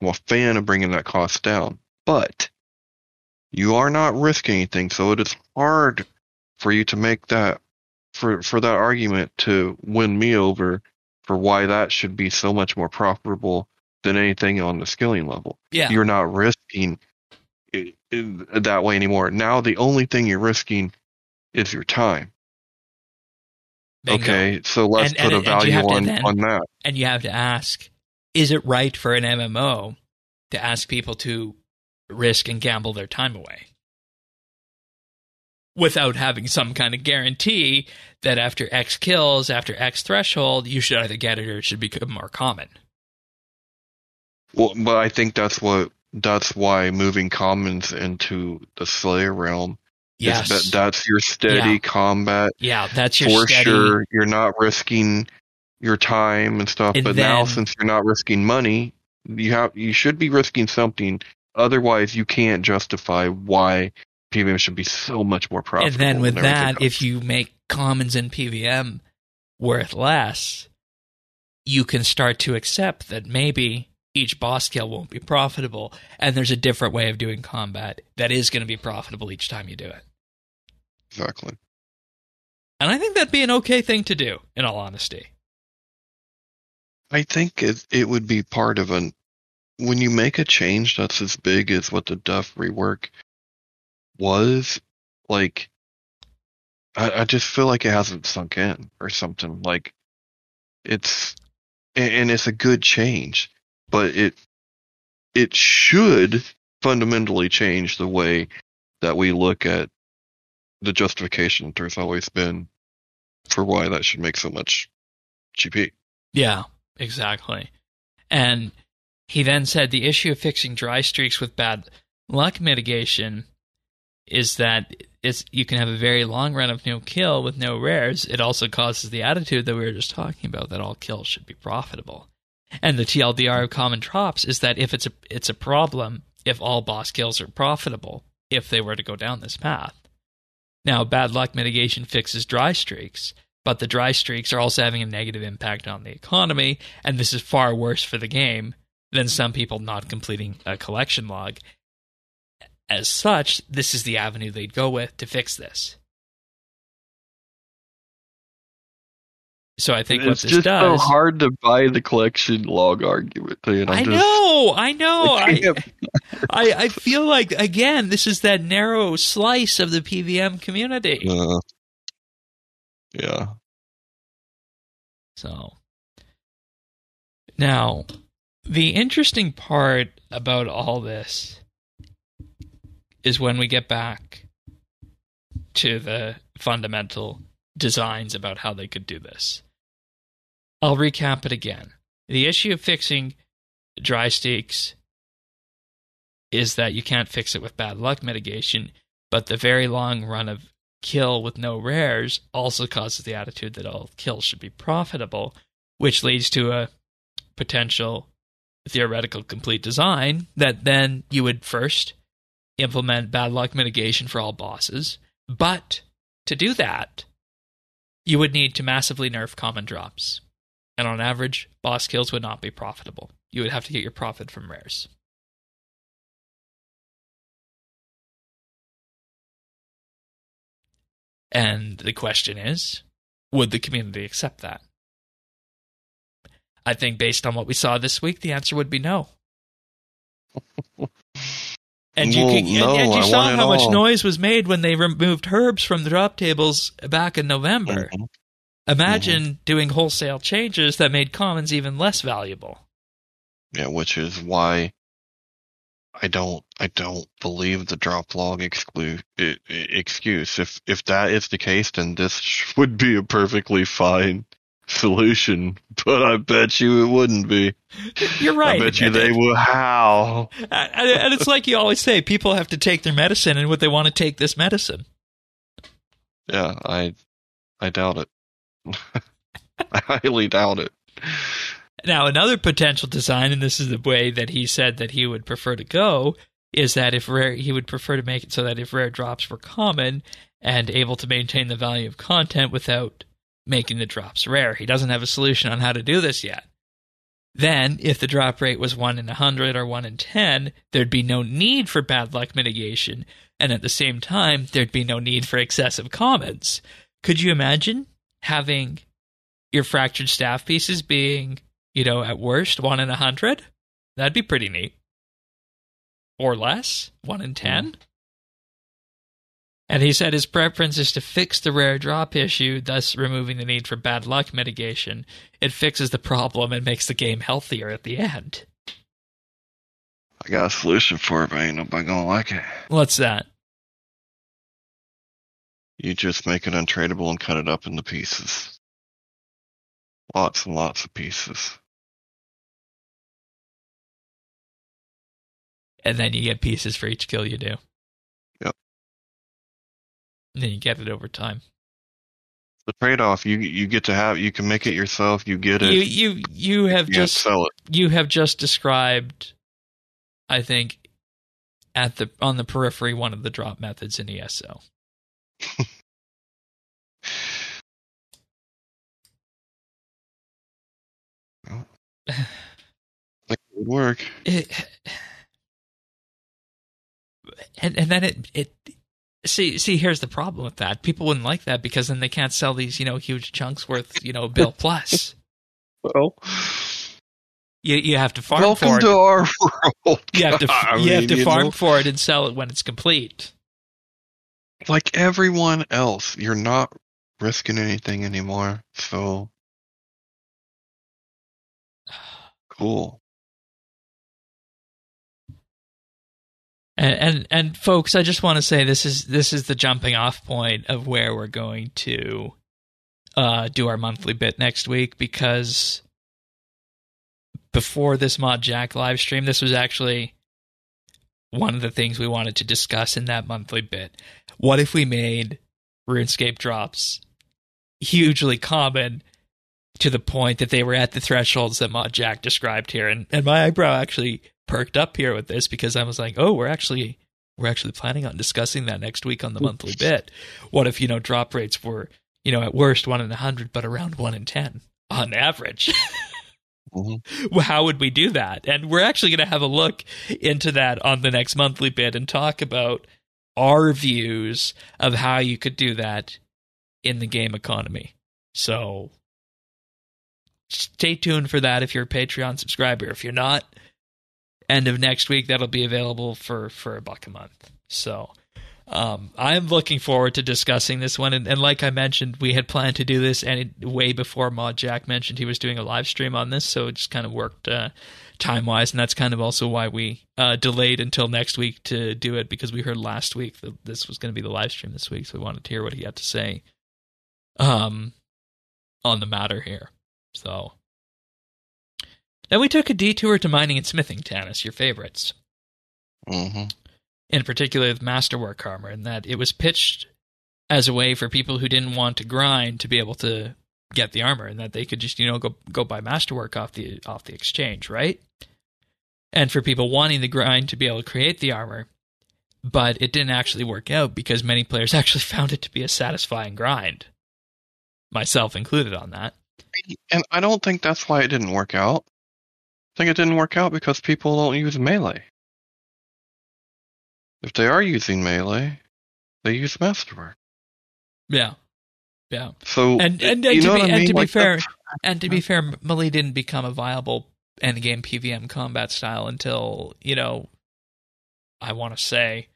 I'm a fan of bringing that cost down, but you are not risking anything, so it is hard for you to make that for for that argument to win me over for why that should be so much more profitable than anything on the skilling level. Yeah. You're not risking it, it that way anymore. Now the only thing you're risking is your time. Bingo. Okay, so let's And- put and- a value on then- on that. And you have to ask is it right for an MMO to ask people to risk and gamble their time away? Without having some kind of guarantee that after X kills, after X threshold, you should either get it or it should become more common. Well, but I think that's what that's why moving commons into the Slayer realm Yes. that that's your steady Yeah. combat yeah, that's your for steady. sure. You're not risking your time and stuff. And but now, since you're not risking money, you have you should be risking something. Otherwise, you can't justify why PVM should be so much more profitable. And then with that, else. if you make commons in PVM worth less, you can start to accept that maybe each boss kill won't be profitable, and there's a different way of doing combat that is going to be profitable each time you do it. exactly. And I think that'd be an okay thing to do, in all honesty. I think it it would be part of an when you make a change that's as big as what the Death rework was, like I, I just feel like it hasn't sunk in or something. Like it's and, and it's a good change, but it it should fundamentally change the way that we look at the justification there's always been for why that should make so much GP. Yeah, exactly. And he then said the issue of fixing dry streaks with bad luck mitigation is that it's you can have a very long run of no kill with no rares. It also causes the attitude that we were just talking about that all kills should be profitable. And the TLDR of common drops is that if it's a it's a problem if all boss kills are profitable if they were to go down this path. Now, bad luck mitigation fixes dry streaks, but the dry streaks are also having a negative impact on the economy, and this is far worse for the game than some people not completing a collection log. As such, this is the avenue they'd go with to fix this. So I think what it's just so hard to buy the collection log argument. I just, know, I know. I, I, I feel like again, this is that narrow slice of the PVM community. Uh, yeah. So now, the interesting part about all this is when we get back to the fundamental designs about how they could do this. I'll recap it again. The issue of fixing dry streaks is that you can't fix it with bad luck mitigation, but the very long run of kill with no rares also causes the attitude that all kills should be profitable, which leads to a potential theoretical complete design that then you would first implement bad luck mitigation for all bosses. But to do that, you would need to massively nerf common drops. And on average, boss kills would not be profitable. You would have to get your profit from rares. And the question is would the community accept that? I think based on what we saw this week, the answer would be no. And you, Well, can, no, and you saw how much all. noise was made when they removed herbs from the drop tables back in November. Mhm. Imagine mm-hmm. doing wholesale changes that made commons even less valuable. Yeah, which is why I don't I don't believe the drop log exclu- excuse. If if that is the case, then this would be a perfectly fine solution. But I bet you it wouldn't be. You're right. I bet you they will how. and, and it's like you always say people have to take their medicine, and would they want to take this medicine? Yeah, I I doubt it. I highly doubt it. Now, another potential design, and this is the way that he said that he would prefer to go, is that if rare, he would prefer to make it so that if rare drops were common and able to maintain the value of content without making the drops rare. He doesn't have a solution on how to do this yet. Then, if the drop rate was 1 in 100 or 1 in 10, there'd be no need for bad luck mitigation, and at the same time, there'd be no need for excessive commons. Could you imagine having your fractured staff pieces being, you know, at worst 1 in a 100? That'd be pretty neat. Or less? 1 in 10? And he said his preference is to fix the rare drop issue, thus removing the need for bad luck mitigation. It fixes the problem and makes the game healthier at the end. I got a solution for it, but ain't nobody gonna like it. What's that? You just make it untradeable and cut it up into pieces. Lots and lots of pieces. And then you get pieces for each kill you do. Yep. And then you get it over time. The trade-off you you get to have you can make it yourself. You get it. You you you have you just sell it. you have just described I think at the on the periphery one of the drop methods in ESO. It would work. It, and and then it it see see here's the problem with that. People wouldn't like that because then they can't sell these, you know, huge chunks worth, you know, bill plus. Well, You you have to farm welcome for it. to our world. you have to I you have mean, to you farm know, for it and sell it when it's complete. Like everyone else. You're not risking anything anymore. So cool. And, and and folks, I just want to say this is this is the jumping off point of where we're going to uh, do our monthly bit next week because before this mod jack live stream, this was actually one of the things we wanted to discuss in that monthly bit. What if we made RuneScape drops hugely common to the point that they were at the thresholds that Mod Jack described here? And and my eyebrow actually perked up here with this because I was like, oh, we're actually we're actually planning on discussing that next week on the monthly bit. What if you know drop rates were you know at worst one in a hundred, but around one in ten on average? Mhm. How would we do that? And we're actually going to have a look into that on the next monthly bit and talk about our views of how you could do that in the game economy. So stay tuned for that if you're a Patreon subscriber. If you're not, end of next week that'll be available for for a buck a month. So um, I'm looking forward to discussing this one, and, and like I mentioned, we had planned to do this, it, way before Mod Jack mentioned he was doing a live stream on this, so it just kind of worked uh, time wise, and that's kind of also why we uh, delayed until next week to do it because we heard last week that this was going to be the live stream this week, so we wanted to hear what he had to say um, on the matter here. So then we took a detour to mining and smithing, Tanis, your favorites Mhm. in particular with masterwork armor, and that it was pitched as a way for people who didn't want to grind to be able to get the armor, and that they could just you know go go buy masterwork off the off the exchange, right? And for people wanting the grind to be able to create the armor, but it didn't actually work out because many players actually found it to be a satisfying grind, myself included on that. And I don't think that's why it didn't work out. I think it didn't work out because people don't use melee. If they are using melee, they use masterwork. Yeah, yeah. So And and, and to be, and mean? to be Like, fair, and to be fair, melee didn't become a viable endgame PVM combat style until you know, I want to say,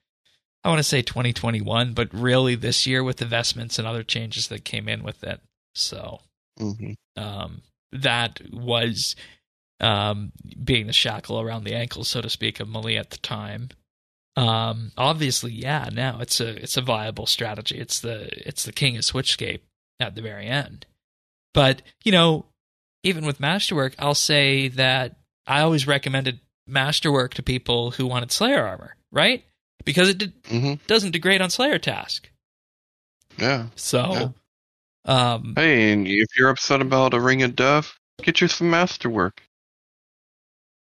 I want to say 2021, but really this year with investments and other changes that came in with it. So Mhm. um, that was um, being the shackle around the ankle, so to speak, of melee at the time. Um, obviously, yeah, now it's a it's a viable strategy. It's the it's the king of Switchscape at the very end. But you know, even with Masterwork, I'll say that I always recommended Masterwork to people who wanted Slayer armor, right? Because it did, Mhm. doesn't degrade on Slayer task. Yeah. So, um, Hey, and if you're upset about a ring of death, get you some masterwork.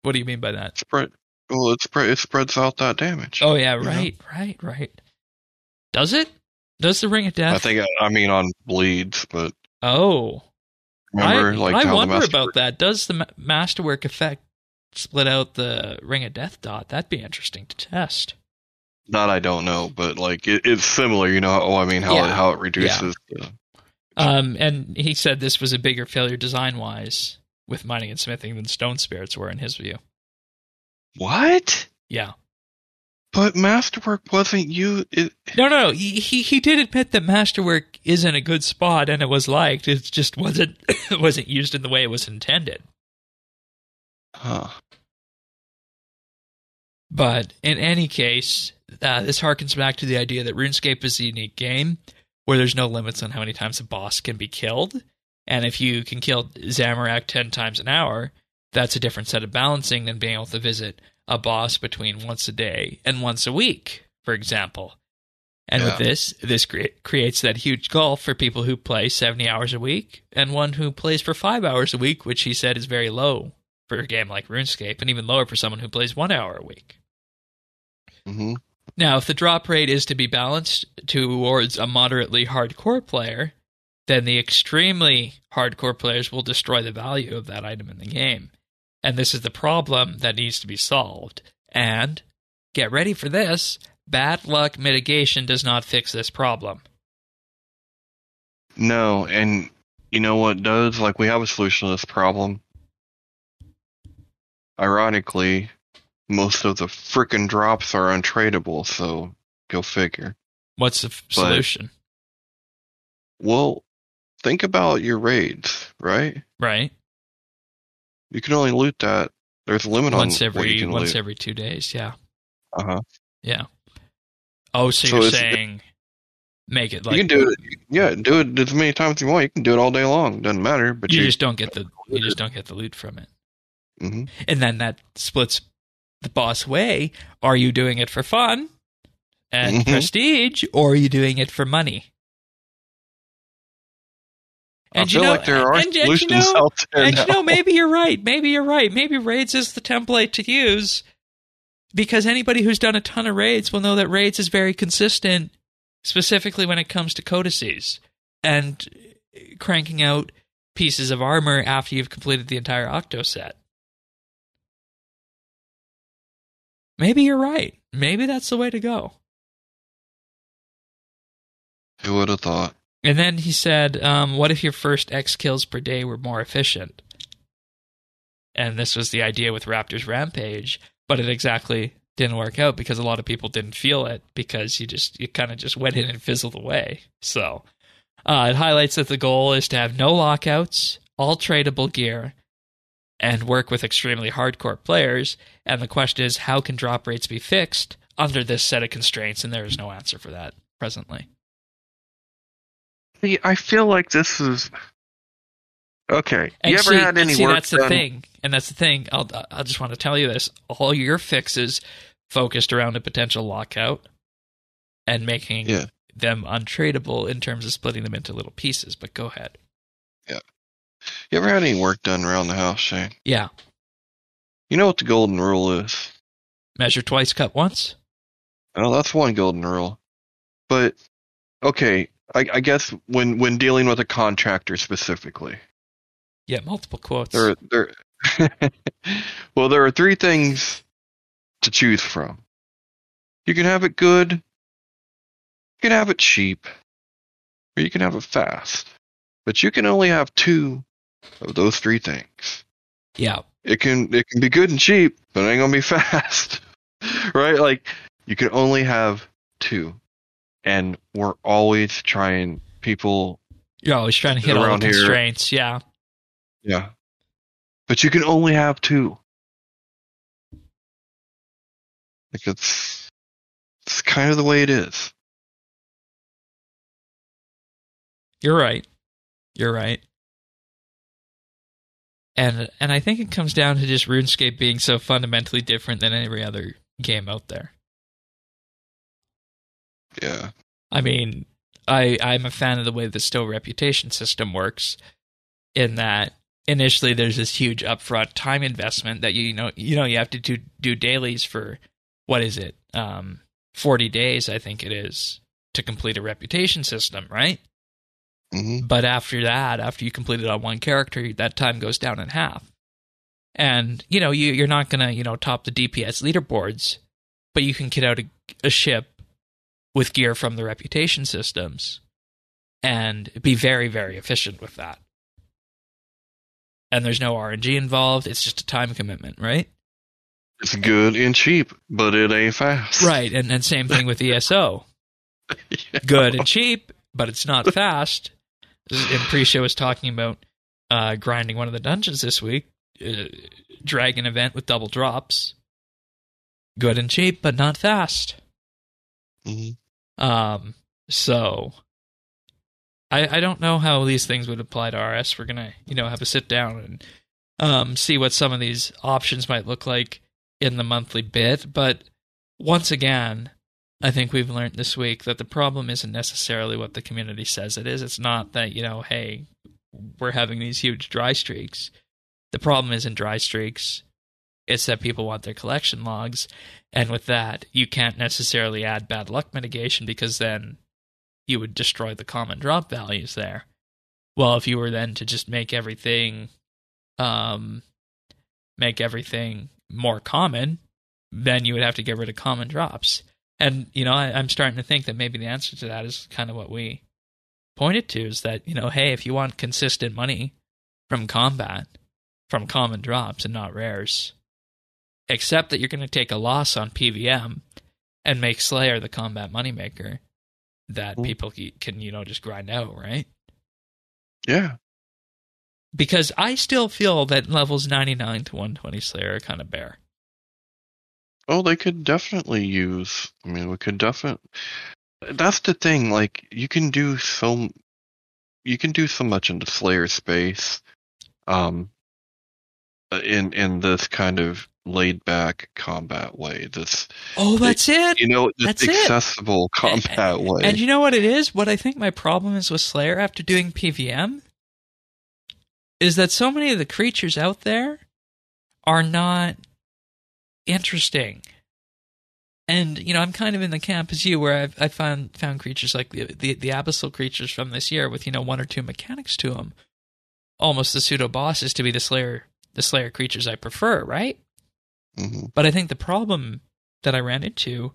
what do you mean by that? Spread. Well, it spread. It spreads out that damage. Oh yeah, You know? right, right, right. Does it? Does the ring of death? I think. I mean, on bleeds, but Oh, Remember, I, like I wonder about that. Does the ma- masterwork effect split out the ring of death dot? That'd be interesting to test. That I don't know, but like it, it's similar. You know, oh, I mean, how Yeah. it, how it reduces. the- Um, and he said this was a bigger failure design wise with mining and smithing than stone spirits were in his view. what? Yeah. But masterwork wasn't you. It, No, no, no. He, he he did admit that masterwork is in a good spot and it was liked. It just wasn't it wasn't used in the way it was intended. huh. But in any case, uh, this harkens back to the idea that RuneScape is a unique game where there's no limits on how many times a boss can be killed. And if you can kill Zamorak 10 times an hour, that's a different set of balancing than being able to visit a boss between once a day and once a week, for example. And with this, this cre- creates that huge gulf for people who play 70 hours a week and one who plays for five hours a week, which he said is very low for a game like RuneScape, and even lower for someone who plays one hour a week. hmm Now, if the drop rate is to be balanced towards a moderately hardcore player, then the extremely hardcore players will destroy the value of that item in the game. And this is the problem that needs to be solved. And get ready for this bad luck mitigation does not fix this problem. No, and you know what does? Like we have a solution to this problem. Ironically, most of the frickin' drops are untradeable, so go figure. What's the f- solution? Well, think about your raids, right? Right? You can only loot that. There's a limit Once on every once loot. every two days, yeah. uh huh. Yeah. Oh, so, So you're saying make it like you can do it. Yeah, do it as many times as you want. You can do it all day long. Doesn't matter. But you you, just don't get the you just don't get the loot from it. Mhm. and then that splits the boss way. Are you doing it for fun and Mhm. prestige, or are you doing it for money? I feel like there are and, and solutions you know, out there and now. you know, maybe you're right. Maybe you're right. Maybe raids is the template to use because anybody who's done a ton of raids will know that raids is very consistent, specifically when it comes to codices and uh, cranking out pieces of armor after you've completed the entire octo set. Maybe you're right. Maybe that's the way to go. Who would have thought? And then he said, um, "What if your first X kills per day were more efficient?" And this was the idea with Raptors Rampage, but it exactly didn't work out because a lot of people didn't feel it because you just you kind of just went in and fizzled away. So uh, it highlights that the goal is to have no lockouts, all tradable gear, and work with extremely hardcore players. And the question is, how can drop rates be fixed under this set of constraints? And there is no answer for that presently. See, I feel like this is okay. And you ever see, had any see, work that's the thing, and that's the thing. I'll I just want to tell you this: all your fixes focused around a potential lockout and making Yeah. them untradeable in terms of splitting them into little pieces. But go ahead. Yeah. You ever had any work done around the house, Shane? Yeah, You know what the golden rule is? measure twice, cut once. Oh, that's one golden rule. But okay, I, I guess when when dealing with a contractor specifically, Yeah, multiple quotes. there there. well, there are three things to choose from. You can have it good. You can have it cheap, or you can have it fast. But you can only have two of those three things. yeah, it can it can be good and cheap, but it ain't gonna be fast, right? Like you can only have two, and we're always trying people, you're always trying to hit all the Around here. constraints. Yeah, yeah, but you can only have two. Like it's it's kind of the way it is. you're right. You're right. And and I think it comes down to just RuneScape being so fundamentally different than every other game out there. Yeah, I mean, I I'm a fan of the way the still reputation system works, in that initially there's this huge upfront time investment that you, you know you know you have to do do dailies for what is it um 40 days I think it is to complete a reputation system right? Hmm But after that, after you complete it on one character, that time goes down in half. And you know you, you're not gonna you know top the DPS leaderboards, but you can get out a, a ship with gear from the reputation systems, and be very very efficient with that. And there's no RNG involved; it's just a time commitment, right? It's good and cheap, but it ain't fast. Right, and and same thing with ESO. Yeah. good and cheap, but it's not fast. And pre-show was talking about uh, grinding one of the dungeons this week, uh, dragon event with double drops. Good and cheap, but not fast. Mhm. Um, so I I don't know how these things would apply to RS. We're gonna you know have a sit down and um see what some of these options might look like in the monthly bit. But once again, I think we've learned this week that the problem isn't necessarily what the community says it is. It's not that you know, hey, we're having these huge dry streaks. The problem isn't dry streaks. It's that people want their collection logs, and with that, you can't necessarily add bad luck mitigation because then you would destroy the common drop values there. Well, if you were then to just make everything, um, make everything more common, then you would have to get rid of common drops. And you know, I, I'm starting to think that maybe the answer to that is kind of what we pointed to: is that you know, hey, if you want consistent money from combat, from common drops and not rares, except that you're going to take a loss on PVM and make Slayer the combat moneymaker that people can, you know, just grind out, right? Yeah. Because I still feel that levels 99 to 120 Slayer are kind of bare. Oh, they could definitely use. I mean, we could definitely. That's the thing. Like, you can do so. You can do so much into Slayer space, um, Uh, in in this kind of laid back combat way. This, Oh, that's it. you know, this That's it. accessible combat way. And you know what it is? What I think my problem is with Slayer after doing PVM is that so many of the creatures out there are not interesting. And you know, I'm kind of in the camp as you, where I've I found found creatures like the, the the abyssal creatures from this year with you know one or two mechanics to them, almost the pseudo bosses to be the Slayer the Slayer creatures I prefer, right? Mhm. But I think the problem that I ran into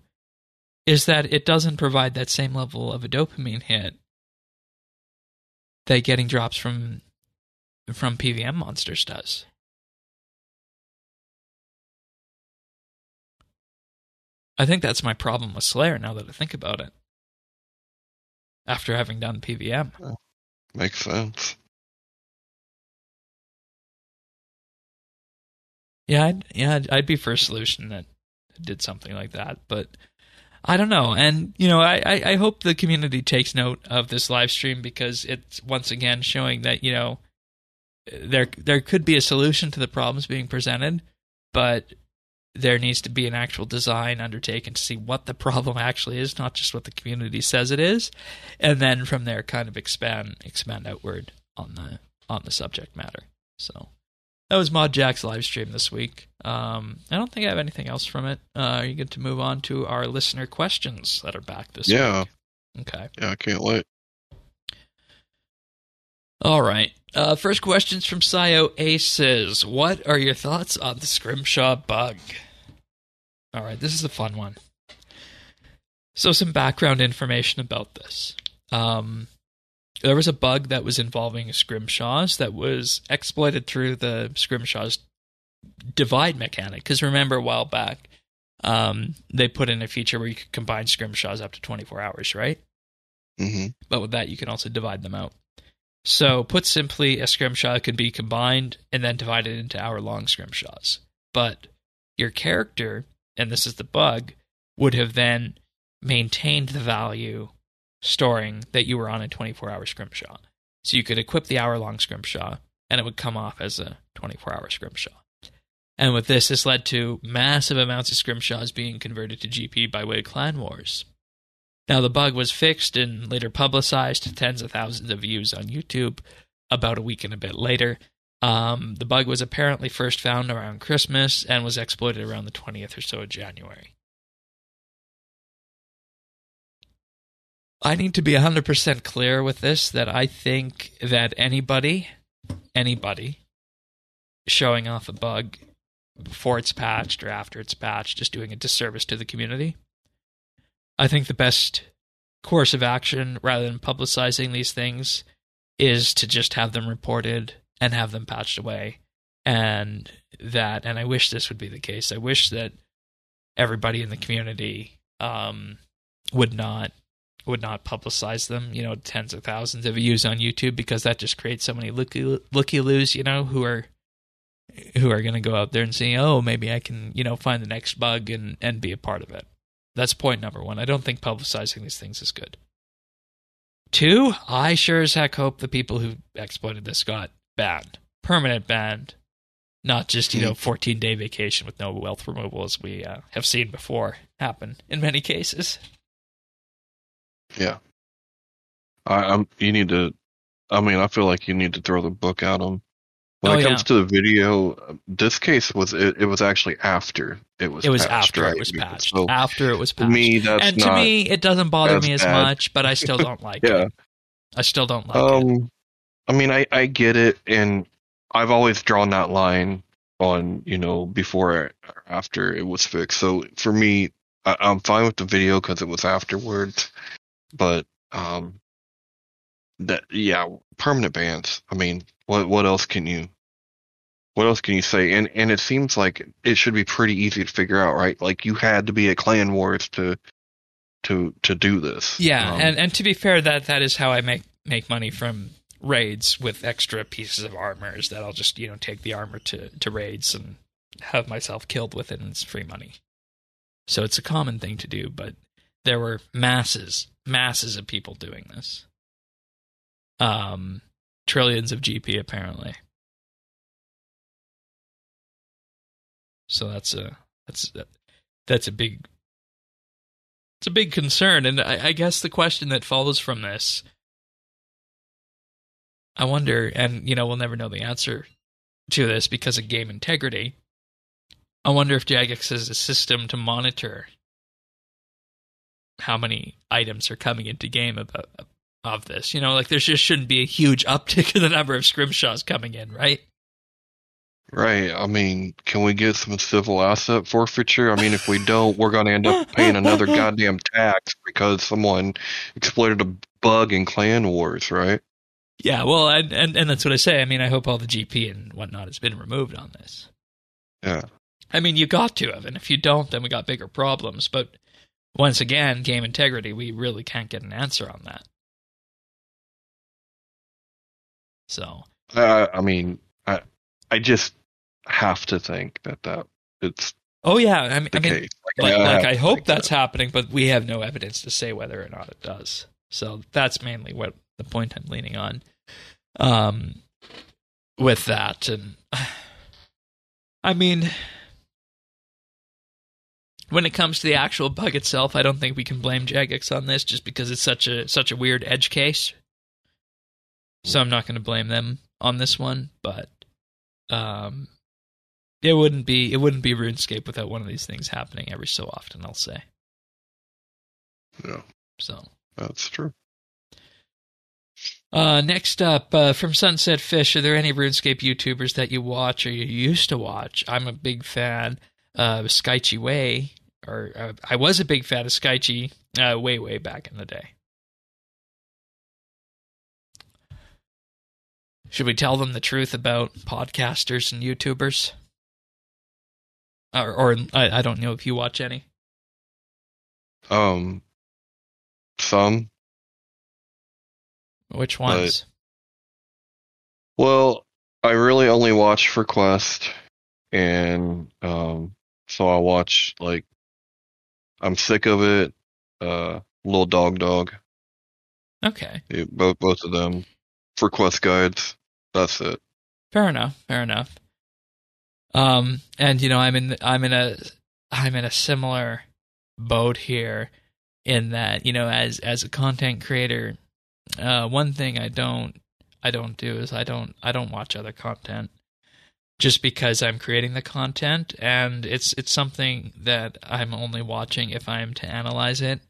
is that it doesn't provide that same level of a dopamine hit that getting drops from from PVM monsters does. I think that's my problem with Slayer now that I think about it. After having done PVM. Makes sense. Yeah, I'd, yeah, I'd, I'd be for a solution that did something like that, but I don't know. And you know, I, I, I hope the community takes note of this live stream because it's once again showing that you know there there could be a solution to the problems being presented, but there needs to be an actual design undertaken to see what the problem actually is, not just what the community says it is, and then from there kind of expand expand outward on the on the subject matter. So that was Mod Jack's live stream this week. Um, I don't think I have anything else from it. Uh, are you good to move on to our listener questions that are back this Yeah. week? Yeah. Okay. Yeah, I can't wait. All right. Uh, first questions from Sio Aces. What are your thoughts on the Scrimshaw bug? All right, this is a fun one. So, some background information about this. Um, there was a bug that was involving Scrimshaws that was exploited through the Scrimshaws divide mechanic. Because remember, a while back, um, they put in a feature where you could combine Scrimshaws up to 24 hours, right? hmm but with that you can also divide them out. So, put simply, a scrimshaw can be combined and then divided into hour long scrimshaws. But your character, and this is the bug, would have then maintained the value storing that you were on a 24 hour scrimshaw. So, you could equip the hour long scrimshaw and it would come off as a 24 hour scrimshaw. And with this, this led to massive amounts of scrimshaws being converted to GP by way of clan wars. Now, the bug was fixed and later publicized to tens of thousands of views on YouTube about a week and a bit later. Um, the bug was apparently first found around Christmas and was exploited around the 20th or so of January. I need to be 100% clear with this that I think that anybody, anybody showing off a bug before it's patched or after it's patched is doing a disservice to the community. I think the best course of action, rather than publicizing these things, is to just have them reported and have them patched away. And that, and I wish this would be the case. I wish that everybody in the community um, would not would not publicize them, you know, tens of thousands of views on YouTube because that just creates so many looky looky loos, you know, who are who are going to go out there and say, "Oh, maybe I can, you know, find the next bug and and be a part of it." That's point number 1. I don't think publicizing these things is good. Two, I sure as heck hope the people who exploited this got banned, permanent banned, not just you know 14 day vacation with no wealth removal as we uh, have seen before happen in many cases. Yeah. I, I'm. You need to. I mean, I feel like you need to throw the book at them. When Oh, it yeah. comes to the video, this case was it, it was actually after it was It was patched, after right? it was patched. So after it was passed. to patched. me, that's and not. to me, it doesn't bother me as bad. much, but I still don't like yeah. it. I still don't like it. Um, I mean, I I get it, and I've always drawn that line on you know before or after it was fixed. So for me, I, I'm fine with the video because it was afterwards, but um, that yeah, permanent bans. I mean, what what else can you? What else can you say? And and it seems like it should be pretty easy to figure out, right? Like you had to be at Clan Wars to to to do this. Yeah, Um, and and to be fair, that that is how I make make money from raids with extra pieces of armor. Is that I'll just you know take the armor to to raids and have myself killed with it, and it's free money. So it's a common thing to do, but there were masses, masses of people doing this. Um, trillions of GP apparently. So that's a that's that's a big it's a big concern, and I, I guess the question that follows from this, I wonder, and you know, we'll never know the answer to this because of game integrity. I wonder if Jagex has a system to monitor how many items are coming into game about of this. You know, like there just shouldn't be a huge uptick in the number of scrimshaws coming in, right? Right. I mean, can we get some civil asset forfeiture? I mean, if we don't, we're going to end up paying another goddamn tax because someone exploited a bug in Clan Wars, right? Yeah, well, and, and and that's what I say. I mean, I hope all the GP and whatnot has been removed on this. Yeah. I mean, you got to have, and if you don't, then we got bigger problems. But once again, game integrity, we really can't get an answer on that. So, I, I mean, I, I just have to think that that it's oh yeah, I mean, I mean, like, I like I hope that's that. happening, but we have no evidence to say whether or not it does. So that's mainly what the point I'm leaning on. Um, with that, and I mean, when it comes to the actual bug itself, I don't think we can blame Jagex on this, just because it's such a such a weird edge case. So I'm not going to blame them on this one, but um, it wouldn't be it wouldn't be RuneScape without one of these things happening every so often. I'll say Yeah, so. that's true. Uh, next up, uh, from Sunset Fish, are there any RuneScape YouTubers that you watch or you used to watch? I'm a big fan of Skychi Way, or uh, I was a big fan of Skychi uh, way, way back in the day. Should we tell them the truth about podcasters and YouTubers? Or, or I, I don't know if you watch any. Um, some. Which ones? Well, I really only watch for Quest, and um, so I watch like I'm sick of it. Uh, Little Dog Dog, okay. it- both both of them for Quest guides. That's it. Fair enough. Fair enough. Um, and you know, I'm in I'm in a I'm in a similar boat here, in that you know, as as a content creator, uh, one thing I don't I don't do is I don't I don't watch other content just because I'm creating the content and it's it's something that I'm only watching if I'm to analyze it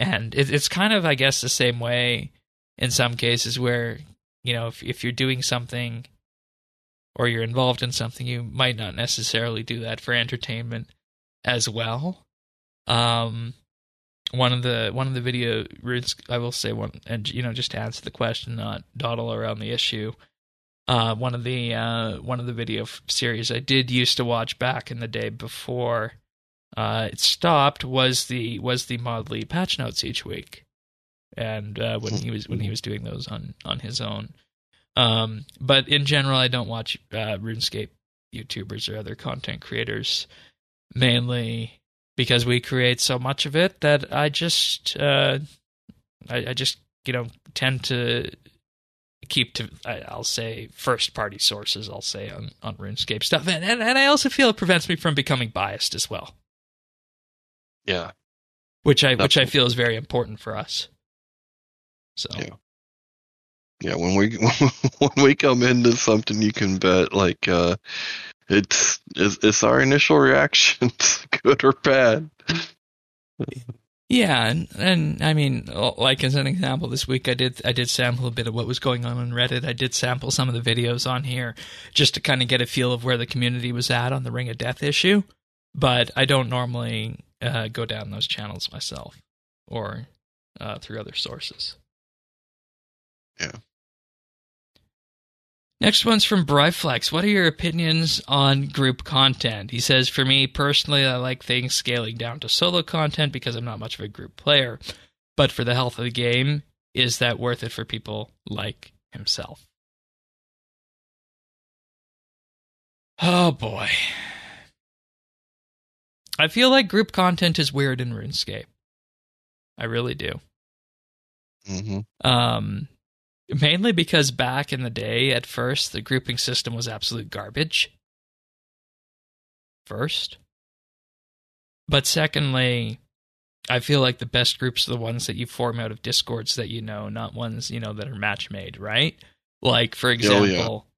and it, it's kind of, I guess, the same way in some cases where you know if if you're doing something or you're involved in something, you might not necessarily do that for entertainment as well. Um, one of the one of the video I will say one, and you know, just to answer the question, not dawdle around the issue. Uh, one of the uh, one of the video series I did used to watch back in the day before uh, it stopped was the was the Modly patch notes each week, and uh, when he was when he was doing those on on his own. Um, but in general, I don't watch uh, RuneScape YouTubers or other content creators mainly because we create so much of it that I just uh, I, I, just you know tend to keep to I'll say first party sources I'll say on on RuneScape stuff and, and and I also feel it prevents me from becoming biased as well. Yeah. Which I That's which I feel is very important for us. So yeah. Yeah, when we when we come into something, you can bet like uh, it's, it's it's our initial reactions, good or bad. Yeah, and, and I mean, like as an example, this week I did I did sample a bit of what was going on on Reddit. I did sample some of the videos on here just to kind of get a feel of where the community was at on the Ring of Death issue. But I don't normally uh, go down those channels myself or uh, through other sources. Yeah. Next one's from Bryflex. What are your opinions on group content? He says, For me personally, I like things scaling down to solo content because I'm not much of a group player. But for the health of the game, is that worth it for people like himself? Oh boy. I feel like group content is weird in RuneScape. I really do. Mm-hmm. Um, Mainly because back in the day, at first, the grouping system was absolute garbage. First. But secondly, I feel like the best groups are the ones that you form out of discords that you know, not ones, you know, that are match made, right? Like, for example, oh,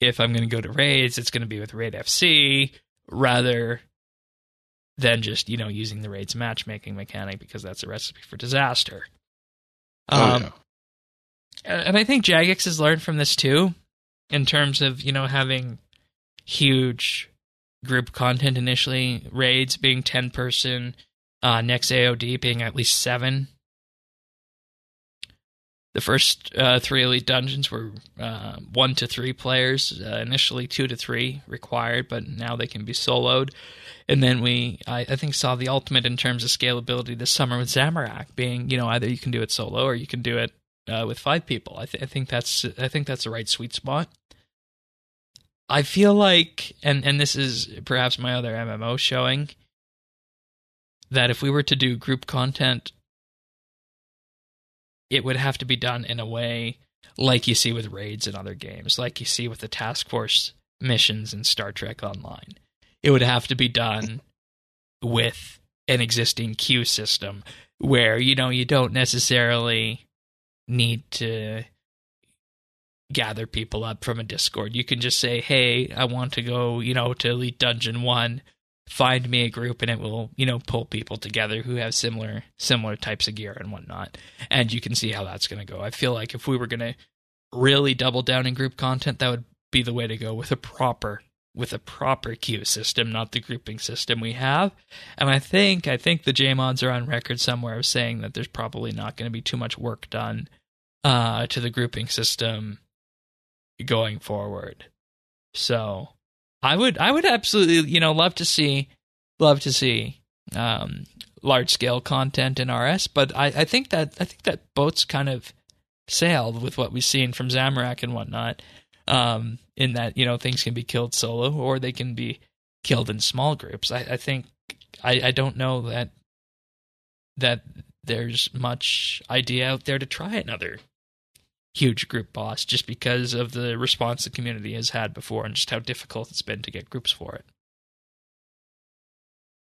yeah. if I'm going to go to raids, it's going to be with Raid FC rather than just, you know, using the raids matchmaking mechanic because that's a recipe for disaster. Oh, um, yeah and I think Jagex has learned from this too, in terms of you know having huge group content initially, raids being ten person, uh, Nex AOD being at least seven. The first uh, three elite dungeons were uh, one to three players. Uh, initially, two to three required, but now they can be soloed. And then we, I, I, think, saw the ultimate in terms of scalability this summer with Zamorak being, you know, either you can do it solo or you can do it uh, with five people. I, th- I think that's I think that's the right sweet spot. I feel like, and and this is perhaps my other MMO showing that if we were to do group content, it would have to be done in a way like you see with raids in other games, like you see with the task force missions in Star Trek Online. It would have to be done with an existing queue system where you know you don't necessarily need to gather people up from a Discord. You can just say, "Hey, I want to go, you know, to Elite Dungeon 1. Find me a group and it will, you know, pull people together who have similar similar types of gear and whatnot." And you can see how that's going to go. I feel like if we were going to really double down in group content, that would be the way to go with a proper with a proper queue system, not the grouping system we have. And I think I think the JMods are on record somewhere of saying that there's probably not going to be too much work done uh, to the grouping system going forward. So I would I would absolutely you know love to see love to see um, large scale content in RS, but I, I think that I think that boats kind of sailed with what we've seen from Zamorak and whatnot um, in that you know things can be killed solo or they can be killed in small groups. I, I think I, I don't know that that there's much idea out there to try another huge group boss just because of the response the community has had before and just how difficult it's been to get groups for it.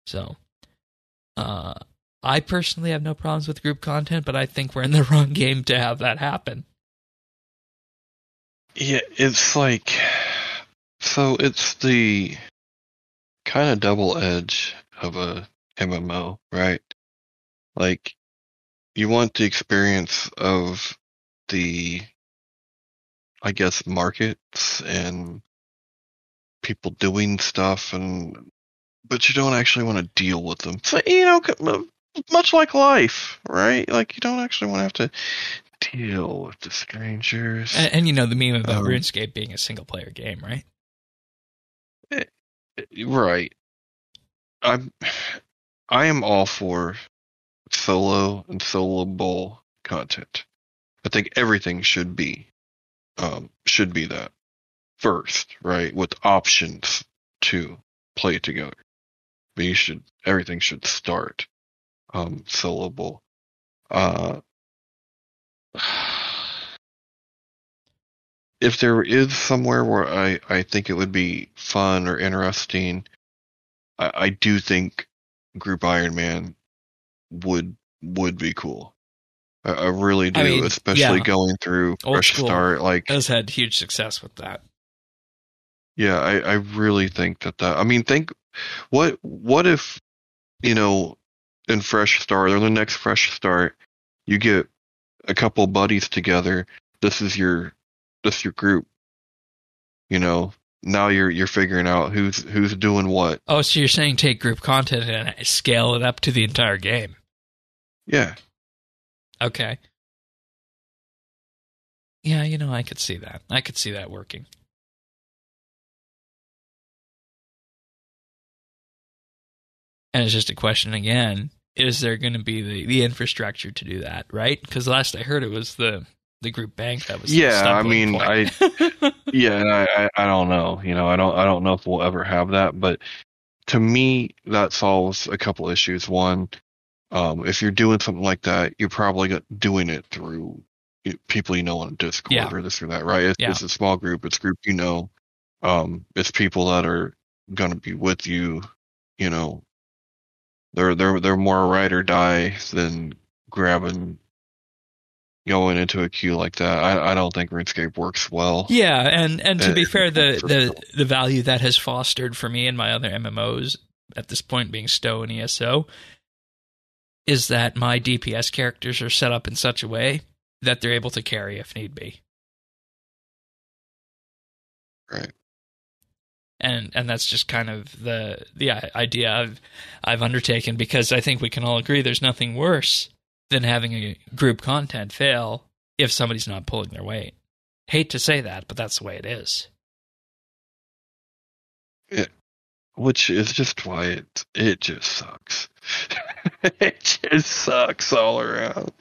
So, uh, I personally have no problems with group content, but I think we're in the wrong game to have that happen. Yeah, it's like so it's the kind of double edge of a MMO, right? Like you want the experience of the, I guess, markets and people doing stuff, and but you don't actually want to deal with them. So you know, much like life, right? Like you don't actually want to have to deal with the strangers. And, and you know the meme about um, RuneScape being a single player game, right? Right. I'm I am all for solo and soloable content. I think everything should be um should be that first, right? With options to play together. But you should everything should start um soloable. Uh if there is somewhere where I, I think it would be fun or interesting, I, I do think Group Iron Man would would be cool. I, I really do, I mean, especially yeah. going through Old Fresh Start. Like has had huge success with that. Yeah, I, I really think that that. I mean, think what what if you know in Fresh Start or the next Fresh Start, you get a couple buddies together. This is your this your group. You know, now you're you're figuring out who's who's doing what. Oh, so you're saying take group content and scale it up to the entire game? Yeah. Okay. Yeah, you know, I could see that. I could see that working. And it's just a question again: Is there going to be the, the infrastructure to do that? Right? Because last I heard, it was the the group bank that was yeah i mean i yeah I, I don't know you know i don't i don't know if we'll ever have that but to me that solves a couple issues one um, if you're doing something like that you're probably doing it through people you know on discord yeah. or this or that right it's, yeah. it's a small group it's group you know um, it's people that are going to be with you you know they're they're they're more ride or die than grabbing going into a queue like that. I, I don't think RuneScape works well. Yeah, and and to be uh, fair, the, the the value that has fostered for me and my other MMOs at this point being Stowe and ESO is that my DPS characters are set up in such a way that they're able to carry if need be. Right. And and that's just kind of the the idea I've I've undertaken because I think we can all agree there's nothing worse than having a group content fail if somebody's not pulling their weight. Hate to say that, but that's the way it is. It, which is just why it it just sucks. it just sucks all around.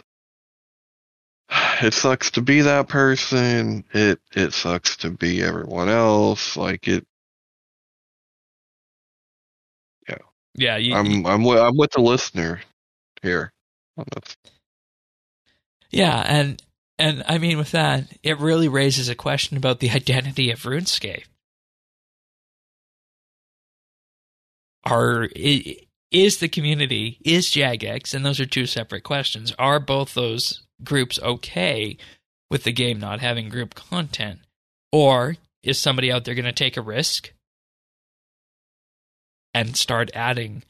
It sucks to be that person. It it sucks to be everyone else. Like it. Yeah. You, I'm I'm with, I'm with the listener here. Oh, yeah, and and I mean with that, it really raises a question about the identity of RuneScape. Are is the community is Jagex, and those are two separate questions. Are both those groups okay with the game not having group content, or is somebody out there going to take a risk and start adding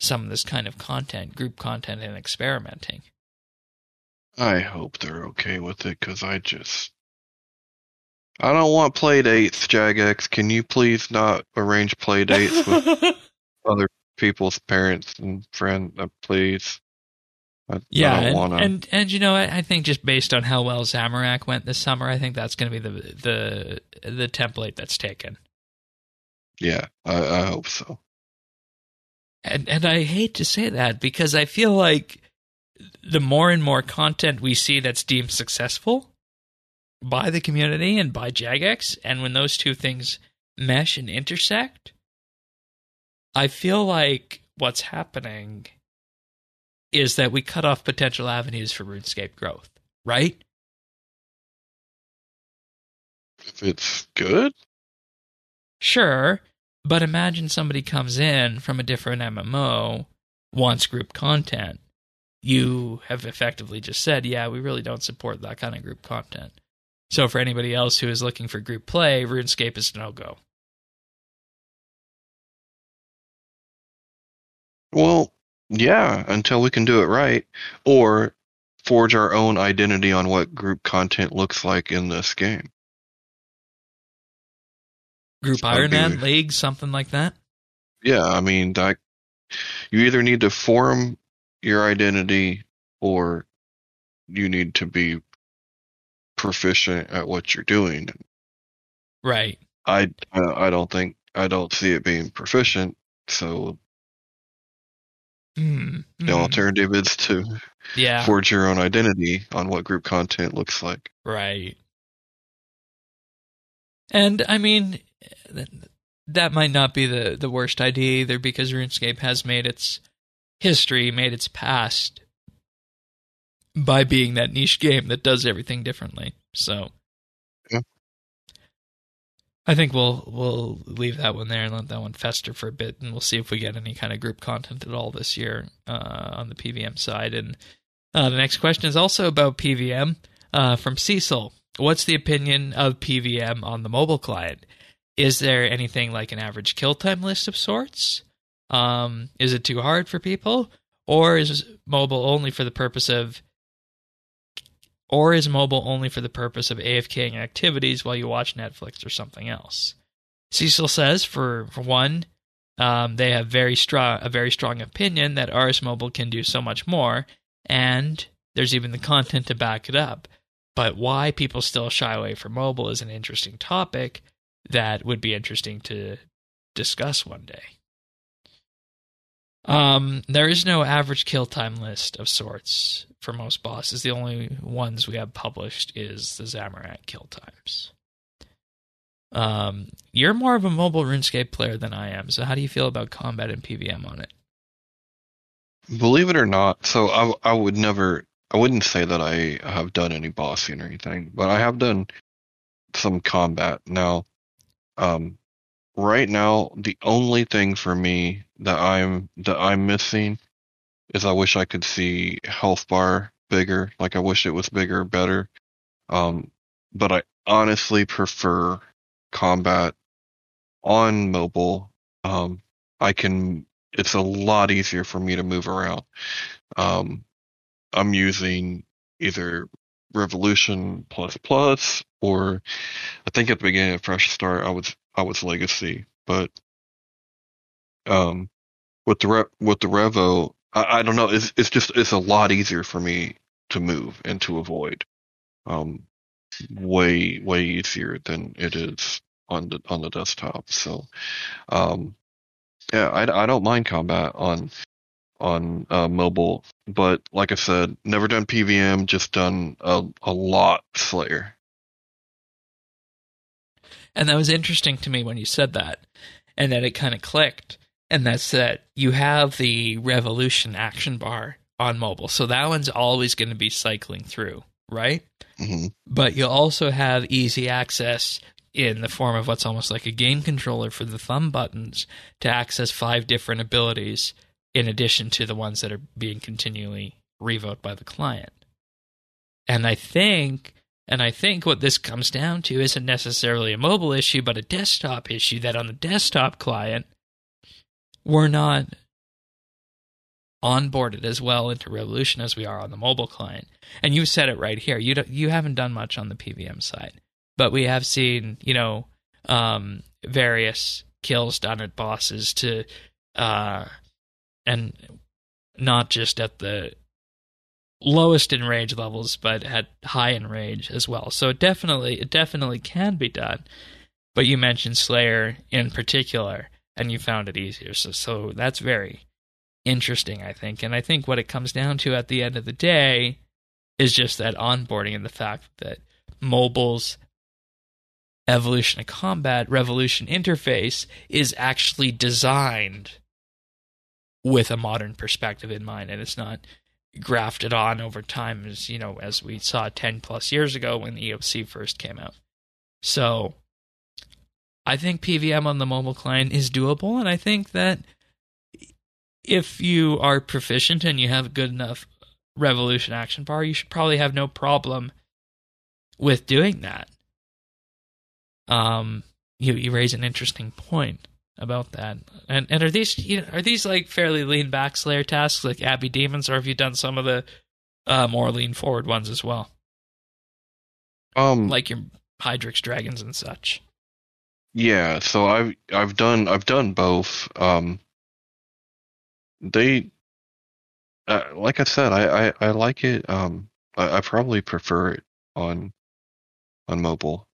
some of this kind of content, group content, and experimenting. I hope they're okay with it because I just. I don't want play dates, Jagex. Can you please not arrange play dates with other people's parents and friends, uh, please? I, yeah, I and, wanna... and, and you know, I, I, think just based on how well Zamorak went this summer, I think that's going to be the the the template that's taken. Yeah, I, I hope so. And and I hate to say that because I feel like the more and more content we see that's deemed successful by the community and by Jagex, and when those two things mesh and intersect, I feel like what's happening is that we cut off potential avenues for RuneScape growth, right? If it's good? Sure, but imagine somebody comes in from a different MMO, wants group content. You have effectively just said, yeah, we really don't support that kind of group content. So for anybody else who is looking for group play, RuneScape is no go. Well, yeah, until we can do it right. Or forge our own identity on what group content looks like in this game. Group Iron Man League, something like that. Yeah, I mean that you either need to form your identity or you need to be proficient at what you're doing. Right. I I I don't think I don't see it being proficient. So Hmm. the Hmm. alternative is to Yeah. forge your own identity on what group content looks like. Right. And I mean, that might not be the, the worst idea either because RuneScape has made its history, made its past by being that niche game that does everything differently. So Yeah. I think we'll we'll leave that one there and let that one fester for a bit, and we'll see if we get any kind of group content at all this year uh, on the PVM side. And uh, the next question is also about PVM uh, from Cecil. What's the opinion of PVM on the mobile client? Is there anything like an average kill time list of sorts? Um, is it too hard for people, or is mobile only for the purpose of, or is mobile only for the purpose of AFKing activities while you watch Netflix or something else? Cecil says, for for one, um, they have very strong a very strong opinion that RS Mobile can do so much more, and there's even the content to back it up. But why people still shy away from mobile is an interesting topic that would be interesting to discuss one day. Um, there is no average kill time list of sorts for most bosses. The only ones we have published is the Zamorak kill times. Um, you're more of a mobile RuneScape player than I am, so how do you feel about combat and PVM on it? Believe it or not, so I I would never I wouldn't say that I have done any bossing or anything, but I have done some combat. Now, um right now the only thing for me that I'm that I'm missing is I wish I could see health bar bigger. Like I wish it was bigger, better. Um but I honestly prefer combat on mobile. Um I can it's a lot easier for me to move around. Um, I'm using either Revolution plus plus or I think at the beginning of Fresh Start I was I was Legacy, but um, with the Re- with the Revo I, I don't know it's it's just it's a lot easier for me to move and to avoid. Um, way way easier than it is on the on the desktop. So, um, yeah, I, I don't mind combat on on uh, mobile, but like I said, never done PVM, just done a a lot Slayer. And that was interesting to me when you said that, and that it kind of clicked. And that's that you have the Revolution action bar on mobile, so that one's always going to be cycling through, right? hmm But you also have easy access in the form of what's almost like a game controller for the thumb buttons to access five different abilities in addition to the ones that are being continually revoked by the client. And I think and I think what this comes down to isn't necessarily a mobile issue but a desktop issue that on the desktop client we're not onboarded as well into Revolution as we are on the mobile client. And you said it right here. You you haven't done much on the PVM side, but we have seen you know um, various kills done at bosses to, uh, and not just at the lowest enrage levels, but at high enrage as well. So it definitely it definitely can be done. But you mentioned Slayer in particular, and you found it easier. So so that's very interesting, I think. And I think what it comes down to at the end of the day is just that onboarding and the fact that mobile's evolution of combat revolution interface is actually designed with a modern perspective in mind and it's not grafted on over time as you know as we saw 10 plus years ago when the EOC first came out. So I think PVM on the mobile client is doable and I think that if you are proficient and you have a good enough revolution action bar, you should probably have no problem with doing that. Um, you you raise an interesting point about that. And and are these you know, are these like fairly lean back Slayer tasks like Abbey Demons, or have you done some of the uh, more lean forward ones as well, Um, like your Hydrix dragons and such. Yeah, so I've I've done I've done both. Um, they, uh, like I said, I, I, I like it. Um, I, I probably prefer it on on mobile.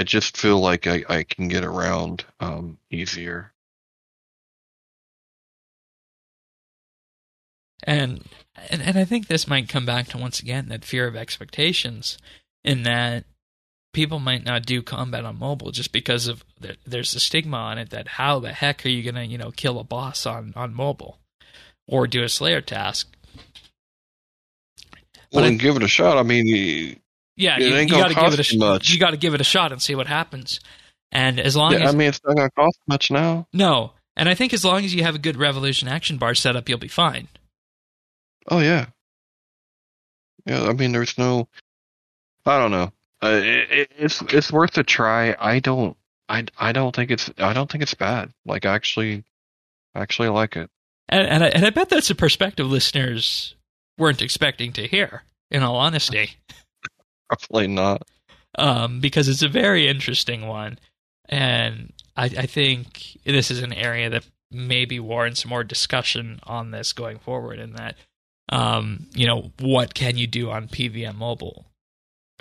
I just feel like I, I can get around um easier. And, and and I think this might come back to once again that fear of expectations, in that people might not do combat on mobile just because of the, there's a stigma on it that how the heck are you gonna you know kill a boss on on mobile or do a Slayer task? Well, But and give it a shot. I mean, Yeah, It you, ain't you gonna got to give it a cost sh- you much. you got to give it a shot and see what happens. And as long yeah, as I mean, it's not gonna cost much now. no, and I think as long as you have a good Revolution action bar set up, you'll be fine. Oh yeah, yeah. I mean, there's no. I don't know. Uh, it, it, it's it's worth a try. I don't. I, I don't think it's I don't think it's bad. Like I actually, I actually like it. And and I, and I bet that's a perspective listeners weren't expecting to hear. In all honesty. Probably not. um, because it's a very interesting one, and I, I think this is an area that maybe warrants more discussion on this going forward. In that, um, you know, what can you do on PVM mobile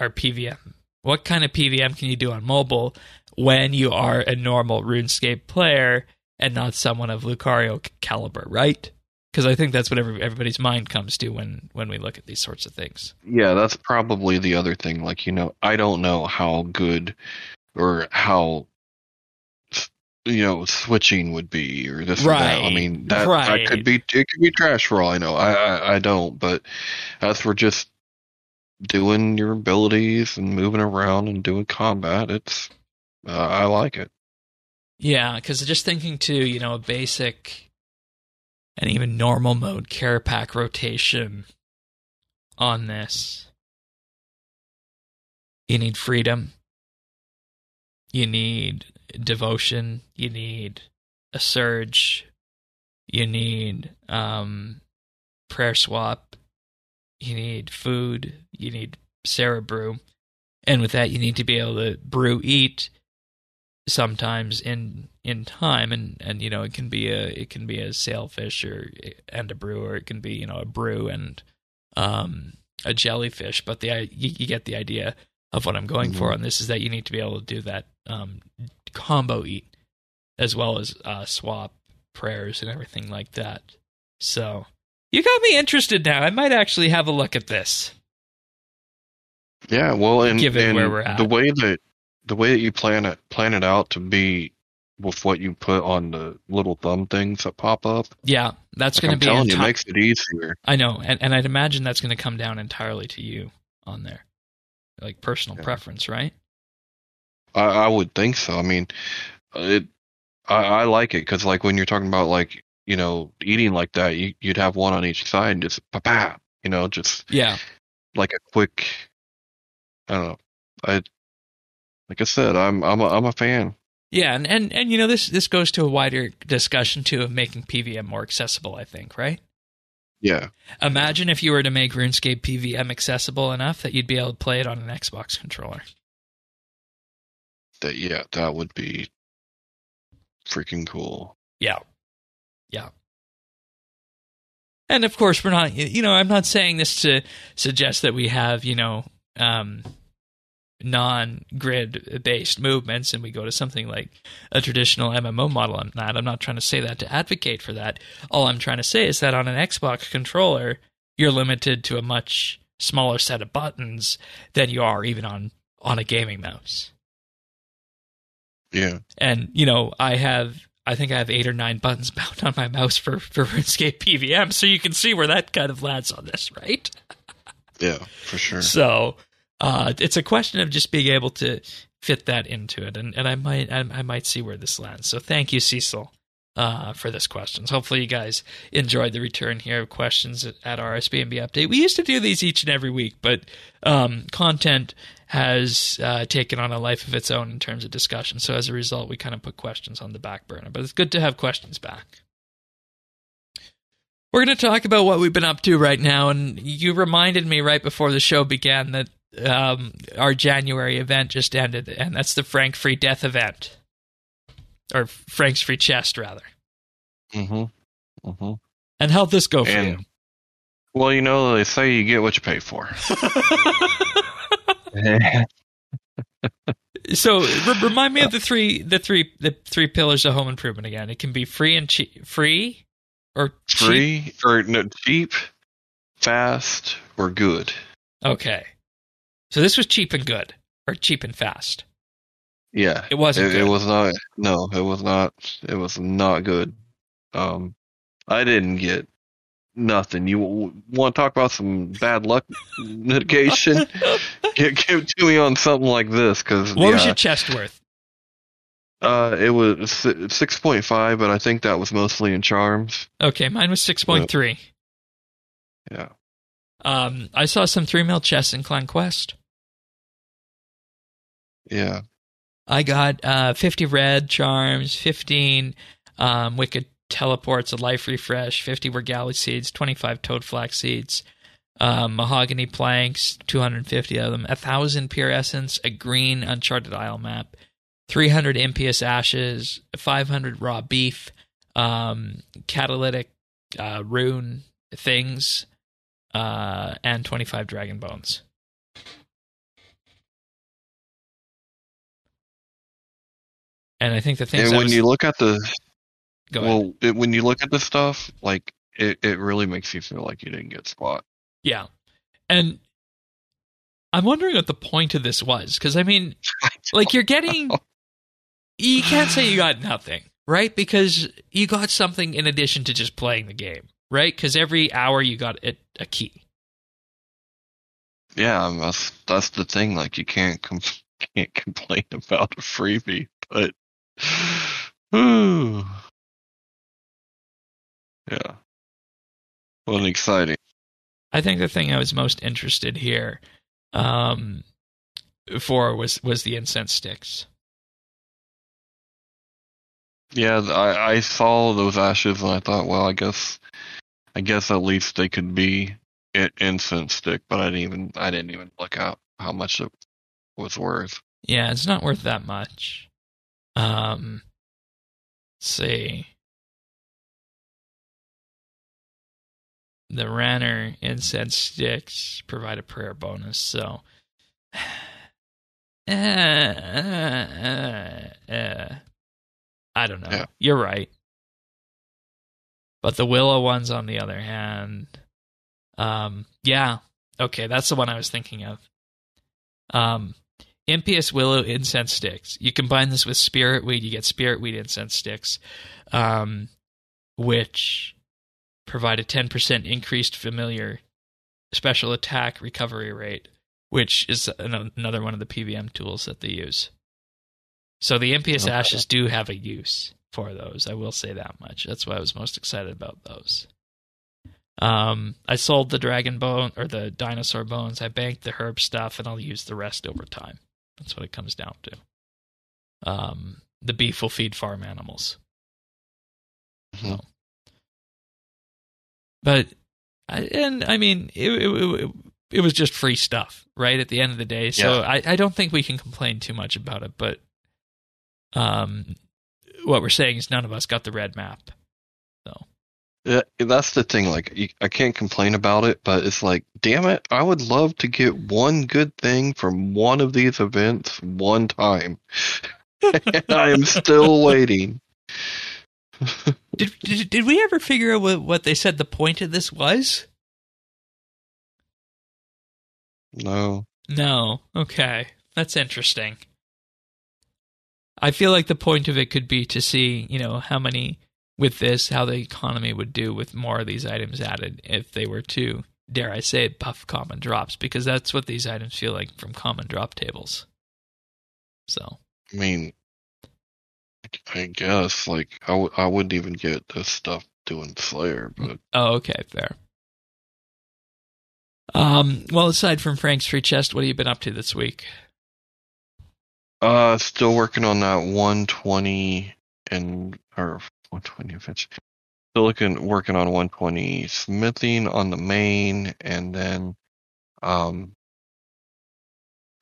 or PVM? What kind of PVM can you do on mobile when you are a normal RuneScape player and not someone of Lucario caliber, right? Because I think that's what every, everybody's mind comes to when when we look at these sorts of things. Yeah, that's probably the other thing. Like you know, I don't know how good or how you know switching would be or this or that. I mean, that right. that could be it could be trash for all I know. I I, I don't. But as for just doing your abilities and moving around and doing combat, it's uh, I like it. Yeah, because just thinking to you know a basic and even normal mode Kerapac rotation on this, you need freedom, you need devotion, you need a surge, you need um, prayer swap, you need food, you need Sara brew, and with that you need to be able to brew eat sometimes in in time and and you know it can be a it can be a sailfish or and a brew or it can be you know a brew and um a jellyfish but the you, you get the idea of what i'm going for Mhm. on this is that you need to be able to do that um combo eat as well as uh swap prayers and everything like that so you got me interested now i might actually have a look at this Yeah, well, and, Given and where we're at. the way that the way that you plan it plan it out to be with what you put on the little thumb things that pop up. yeah that's Like going to I'm be telling you, enti- it makes it easier. I know, and, and I'd imagine that's going to come down entirely to you on there, like personal Yeah. preference, right? I, I would think so. I mean, it. I, I like it because, like, when you're talking about like you know eating like that, you, you'd have one on each side and just pa pa. You know, just Yeah, like a quick. I don't know. I like I said, I'm I'm a, I'm a fan. Yeah, and, and and you know this this goes to a wider discussion too of making PVM more accessible. I think, right? Yeah, Imagine if you were to make RuneScape PVM accessible enough that you'd be able to play it on an Xbox controller. that yeah, that would be freaking cool. Yeah, yeah. And of course, we're not. You know, I'm not saying this to suggest that we have you know um, non-grid based movements and we go to something like a traditional MMO model. I'm not. I'm not trying to say that to advocate for that. All I'm trying to say is that on an Xbox controller, you're limited to a much smaller set of buttons than you are even on on a gaming mouse. Yeah, And you know, I have. I think I have eight or nine buttons bound on my mouse for, for RuneScape PVM, so you can see where that kind of lands on this, right? yeah, for sure. So uh, it's a question of just being able to fit that into it, and, and I might I, I might see where this lands. So thank you, Cecil, uh, for this questions. Hopefully, you guys enjoyed the return here of questions at, at RSBNB update. We used to do these each and every week, but um, content has uh, taken on a life of its own in terms of discussion. So as a result, we kind of put questions on the back burner. But it's good to have questions back. We're going to talk about what we've been up to right now, and you reminded me right before the show began that um, our January event just ended, and that's the Frank Free Death event, or Frank's Free Chest, rather. Mm-hmm. Mm-hmm. And how'd this go for And- you? Well, you know, they say you get what you pay for. so re- remind me of the three, the three, the three pillars of home improvement again. It can be free and cheap, free or cheap. Free or no, cheap, fast, or good. Okay, so this was cheap and good, or cheap and fast. Yeah, It wasn't. it, it was not. No, it was not. It was not good. Um, I didn't get nothing. You want to talk about some bad luck mitigation? give, give to me on something like this, because what yeah, was your chest worth? uh, it was six point five, but I think that was mostly in charms. Okay, mine was six point three. Yeah. Um, I saw some three mil chests in Clan Quest. Yeah. I got uh, 50 red charms, 15 um, wicked teleports, a life refresh, 50 regalia seeds, 25 toadflax seeds, um, mahogany planks, 250 of them, a thousand pure essence, a green uncharted isle map, 300 impious ashes, 500 raw beef, um, catalytic uh, rune things, uh, and 25 dragon bones. And I think the things And when was- you look at the well, it, when you look at the stuff, like it, it really makes you feel like you didn't get squat. Yeah. And I'm wondering what the point of this was. Because, I mean, like, you're getting. You can't say you got nothing, right? Because you got something in addition to just playing the game, right? Because every hour you got a, a key. Yeah, um, that's that's the thing. Like you can't com- can't complain about a freebie, but Yeah, well, exciting. I think the thing I was most interested here um, for was, was the incense sticks. Yeah, I I saw those ashes and I thought, well, I guess I guess at least they could be incense stick, but I didn't even I didn't even look out how much it was worth. Yeah, it's not worth that much. Um, let's see. The Ranarr incense sticks provide a prayer bonus, so. Uh, uh, uh, I don't know. Yeah. You're right. But the Willow ones, on the other hand, um, yeah, okay, that's the one I was thinking of. Um, Impious Willow incense sticks. You combine this with Spirit Weed, you get Spirit Weed incense sticks, um, which provide a 10% increased familiar special attack recovery rate, which is an- another one of the PVM tools that they use. So the Impious Okay. Ashes do have a use for those. I will say that much. That's why I was most excited about those. Um, I sold the dragon bone or the dinosaur bones. I banked the herb stuff, and I'll use the rest over time. That's what it comes down to. Um, the beef will feed farm animals. Mhm. But, I, and I mean, it, it, it, it was just free stuff, right? At the end of the day. So I, I don't think we can complain too much about it. But um, what we're saying is none of us got the red map. Yeah, that's the thing. Like, I can't complain about it, but it's like, damn it, I would love to get one good thing from one of these events one time. and I am still waiting. did, did, did we ever figure out what, what they said the point of this was? No. No. Okay. That's interesting. I feel like the point of it could be to see, you know, how many with this, how the economy would do with more of these items added if they were to, dare I say, buff common drops, because that's what these items feel like from common drop tables. So, I mean, I guess, like, I w- I wouldn't even get this stuff doing Slayer, but oh, okay, fair. Um, well, aside from Frank's free chest, what have you been up to this week? uh, still working on that 120 and, or 120 events. still looking working on 120 smithing on the main, and then um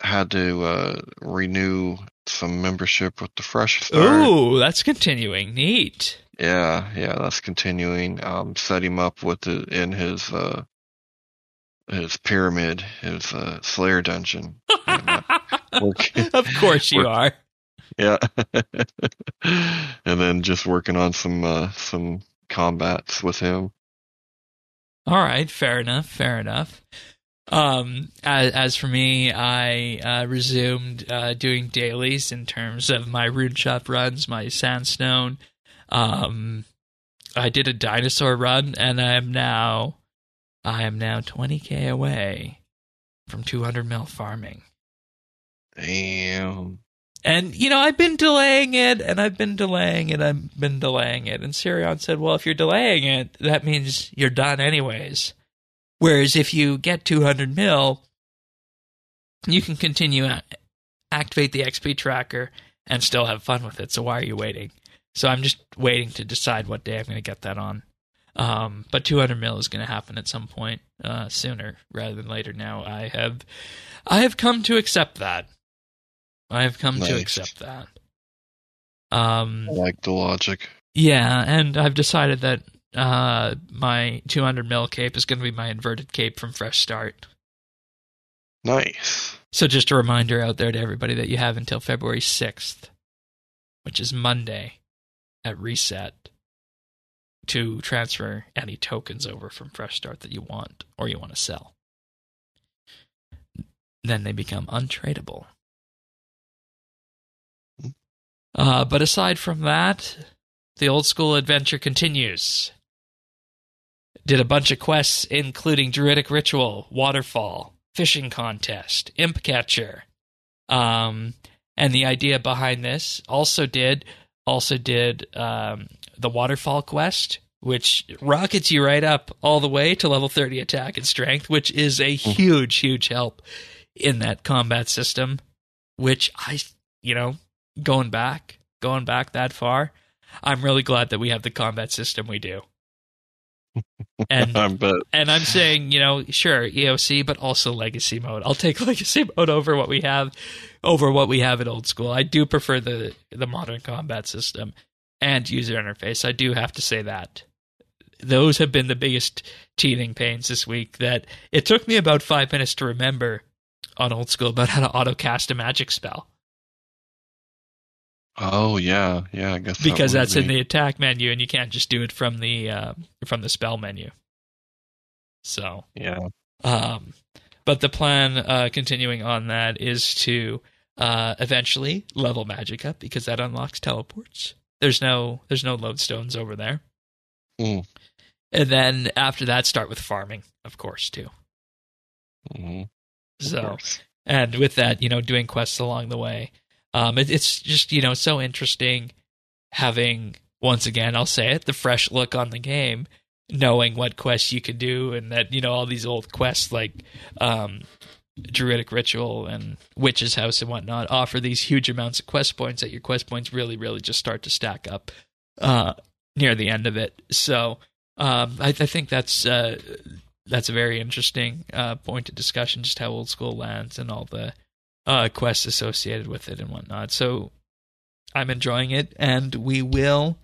had to uh, renew some membership with the Fresh Start. Ooh, that's continuing. Neat. Yeah, yeah, that's continuing. Um, set him up with the in his uh his pyramid, his uh, Slayer dungeon. And, uh, work- of course you Work- are. Yeah, and then just working on some uh, some combats with him. All right, fair enough, fair enough. Um, as, as for me, I uh, resumed uh, doing dailies in terms of my rune shop runs, my sandstone. Um, I did a dinosaur run, and I am now, I am now 20k away from 200 mil farming. Damn. And you know, I've been delaying it, and I've been delaying it, and I've been delaying it. And Sirion said, "Well, if you're delaying it, that means you're done anyways." Whereas if you get 200 mil, you can continue activate the XP tracker and still have fun with it. So why are you waiting? So I'm just waiting to decide what day I'm going to get that on. Um, but 200 mil is going to happen at some point uh, sooner rather than later. Now I have, I have come to accept that. I have come to accept that. Um, I like the logic. yeah, and I've decided that uh, my 200 mil cape is going to be my inverted cape from Fresh Start. Nice. So just a reminder out there to everybody that you have until February 6th, which is Monday, at reset, to transfer any tokens over from Fresh Start that you want or you want to sell. Then they become untradeable. Uh, but aside from that, the old school adventure continues. Did a bunch of quests, including Druidic Ritual, Waterfall, Fishing Contest, Imp Catcher. Um, and the idea behind this also did also did um, the Waterfall quest, which rockets you right up all the way to level 30 attack and strength, which is a huge, huge help in that combat system. Which I, you know, going back, going back that far, I'm really glad that we have the combat system we do. And I bet. and I'm saying, you know, sure, EOC, but also legacy mode. I'll take legacy mode over what we have, over what we have at old school. I do prefer the the modern combat system and user interface. I do have to say that those have been the biggest teething pains this week. That it took me about five minutes to remember on old school about how to auto cast a magic spell Oh yeah, yeah. I guess because would that's in the attack menu, and you can't just do it from the uh, from the spell menu. So yeah. Um, but the plan, uh, continuing on that, is to uh, eventually level magic up because that unlocks teleports. There's no there's no lodestones over there, Hmm. and then after that, start with farming, of course, too. Mhm. Of So course. and with that, you know, doing quests along the way. Um, it, it's just you know so interesting having once again, I'll say it, the fresh look on the game, knowing what quests you can do, and that you know all these old quests like um, Druidic Ritual and Witch's House and whatnot offer these huge amounts of quest points. That your quest points really, really just start to stack up uh, near the end of it. So um, I, I think that's uh, that's a very interesting uh, point of discussion, just how old school lands and all the uh, quests associated with it and whatnot. So I'm enjoying it, and we will,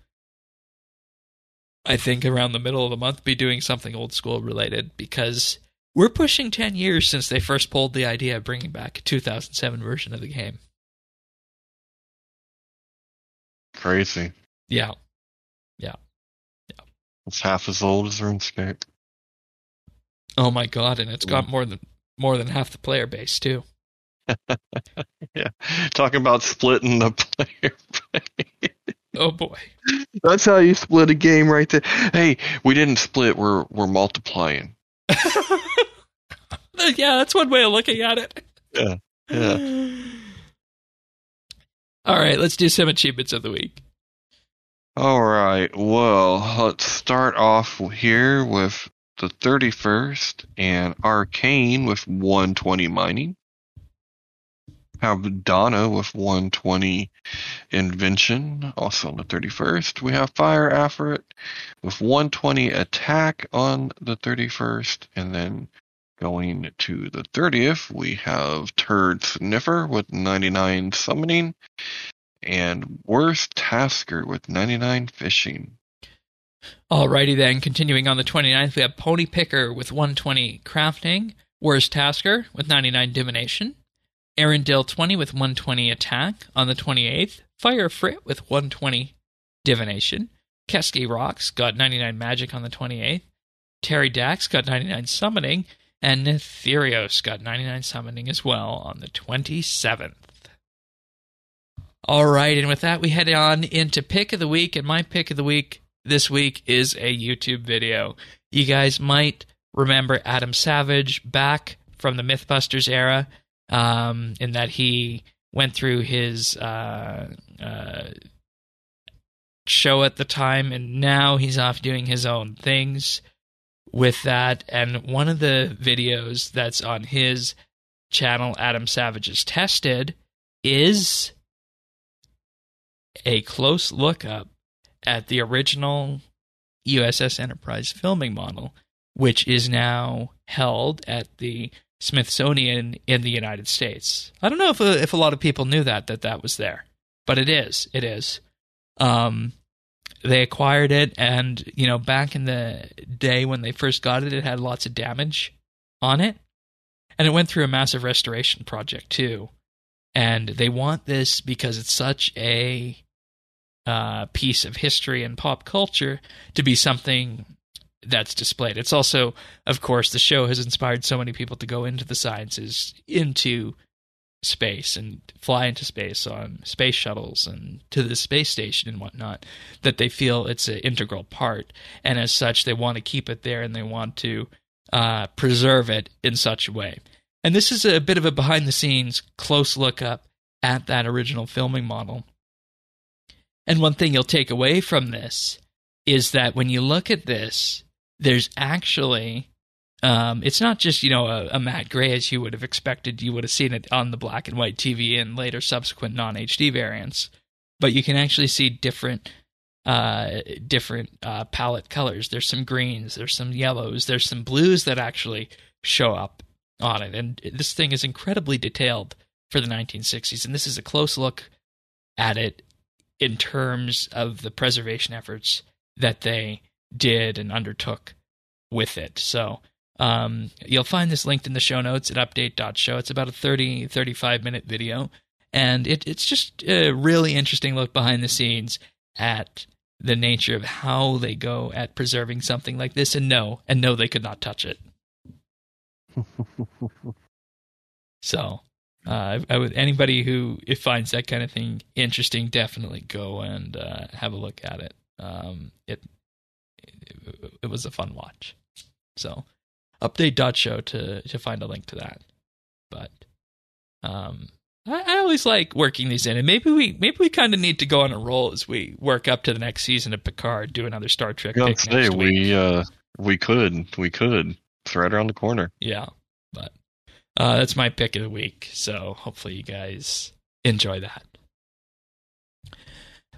I think, around the middle of the month, be doing something old school related because we're pushing 10 years since they first pulled the idea of bringing back a 2007 version of the game. Crazy. Yeah. Yeah. Yeah. It's half as old as RuneScape. Oh my god, and it's got more than more than half the player base too. Yeah. Talking about splitting the player. Oh boy. That's how you split a game right there. Hey, we didn't split, we're we're multiplying. yeah, that's one way of looking at it. Yeah, yeah. All right, let's do some achievements of the week. All right. Well, let's start off here with the 31st and Arcane with 120 mining. Have Donna with 120 invention, also on the 31st. We have Fire Afrit with 120 attack on the 31st, and then going to the 30th, we have Turd Sniffer with 99 summoning, and Worst Tasker with 99 fishing. Alrighty then, continuing on the 29th, we have Pony Picker with 120 crafting, Worst Tasker with 99 divination, Arendelle 20 with 120 attack on the 28th, Fire Frit with 120 divination, Keski Rocks got 99 magic on the 28th, Terry Dax got 99 summoning, and Netherios got 99 summoning as well on the 27th. All right, and with that, we head on into pick of the week, and my pick of the week this week is a YouTube video. You guys might remember Adam Savage back from the Mythbusters era, um, in that he went through his uh, uh, show at the time, and now he's off doing his own things with that. And one of the videos that's on his channel, Adam Savage's Tested, is a close look up at the original USS Enterprise filming model, which is now held at the Smithsonian in the United States. I don't know if if a lot of people knew that that that was there, but it is. It is. Um, they acquired it, and you know, back in the day when they first got it, it had lots of damage on it, and it went through a massive restoration project too. And they want this because it's such a uh, piece of history and pop culture to be something that's displayed. It's also, of course, the show has inspired so many people to go into the sciences, into space, and fly into space on space shuttles and to the space station and whatnot, that they feel it's an integral part. And as such, they want to keep it there and they want to uh, preserve it in such a way. And this is a bit of a behind the scenes close look up at that original filming model. And one thing you'll take away from this is that when you look at this, there's actually um, it's not just you know a, a, matte gray as you would have expected. You would have seen it on the black and white TV and later subsequent non HD variants, but you can actually see different uh, different uh, palette colors. There's some greens, there's some yellows, there's some blues that actually show up on it, and this thing is incredibly detailed for the 1960s. And this is a close look at it in terms of the preservation efforts that they did and undertook with it. So um, you'll find this linked in the show notes at update.show. It's about a 30, 35 minute video. And it, it's just a really interesting look behind the scenes at the nature of how they go at preserving something like this. And no, and no, they could not touch it. so uh, I would anybody who finds that kind of thing interesting, definitely go and uh, have a look at it. Um, it it, it was a fun watch. So update.show to to find a link to that. But um I, I always like working these in and maybe we maybe we kinda need to go on a roll as we work up to the next season of Picard, do another Star Trek next week. we uh we could. We could. It's right around the corner. Yeah. But uh that's my pick of the week. So hopefully you guys enjoy that.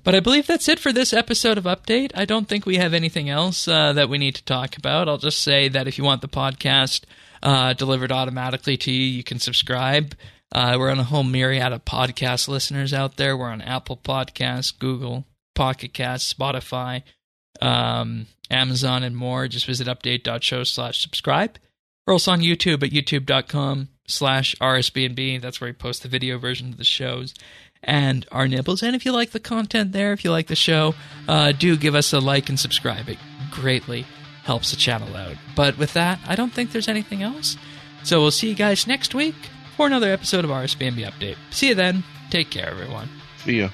But I believe that's it for this episode of Update. I don't think we have anything else uh, that we need to talk about. I'll just say that if you want the podcast uh, delivered automatically to you, you can subscribe. Uh, we're on a whole myriad of podcast listeners out there. We're on Apple Podcasts, Google, Pocket Cast, Spotify, um, Amazon, and more. Just visit update.show slash subscribe. We're also on YouTube at youtube.com slash rsbnb. That's where we post the video version of the shows and our nibbles. And if you like the content there, if you like the show, uh, do give us a like and subscribe. It greatly helps the channel out. But with that, I don't think there's anything else. So we'll see you guys next week for another episode of RSBNB Update. See you then. Take care, everyone. See ya.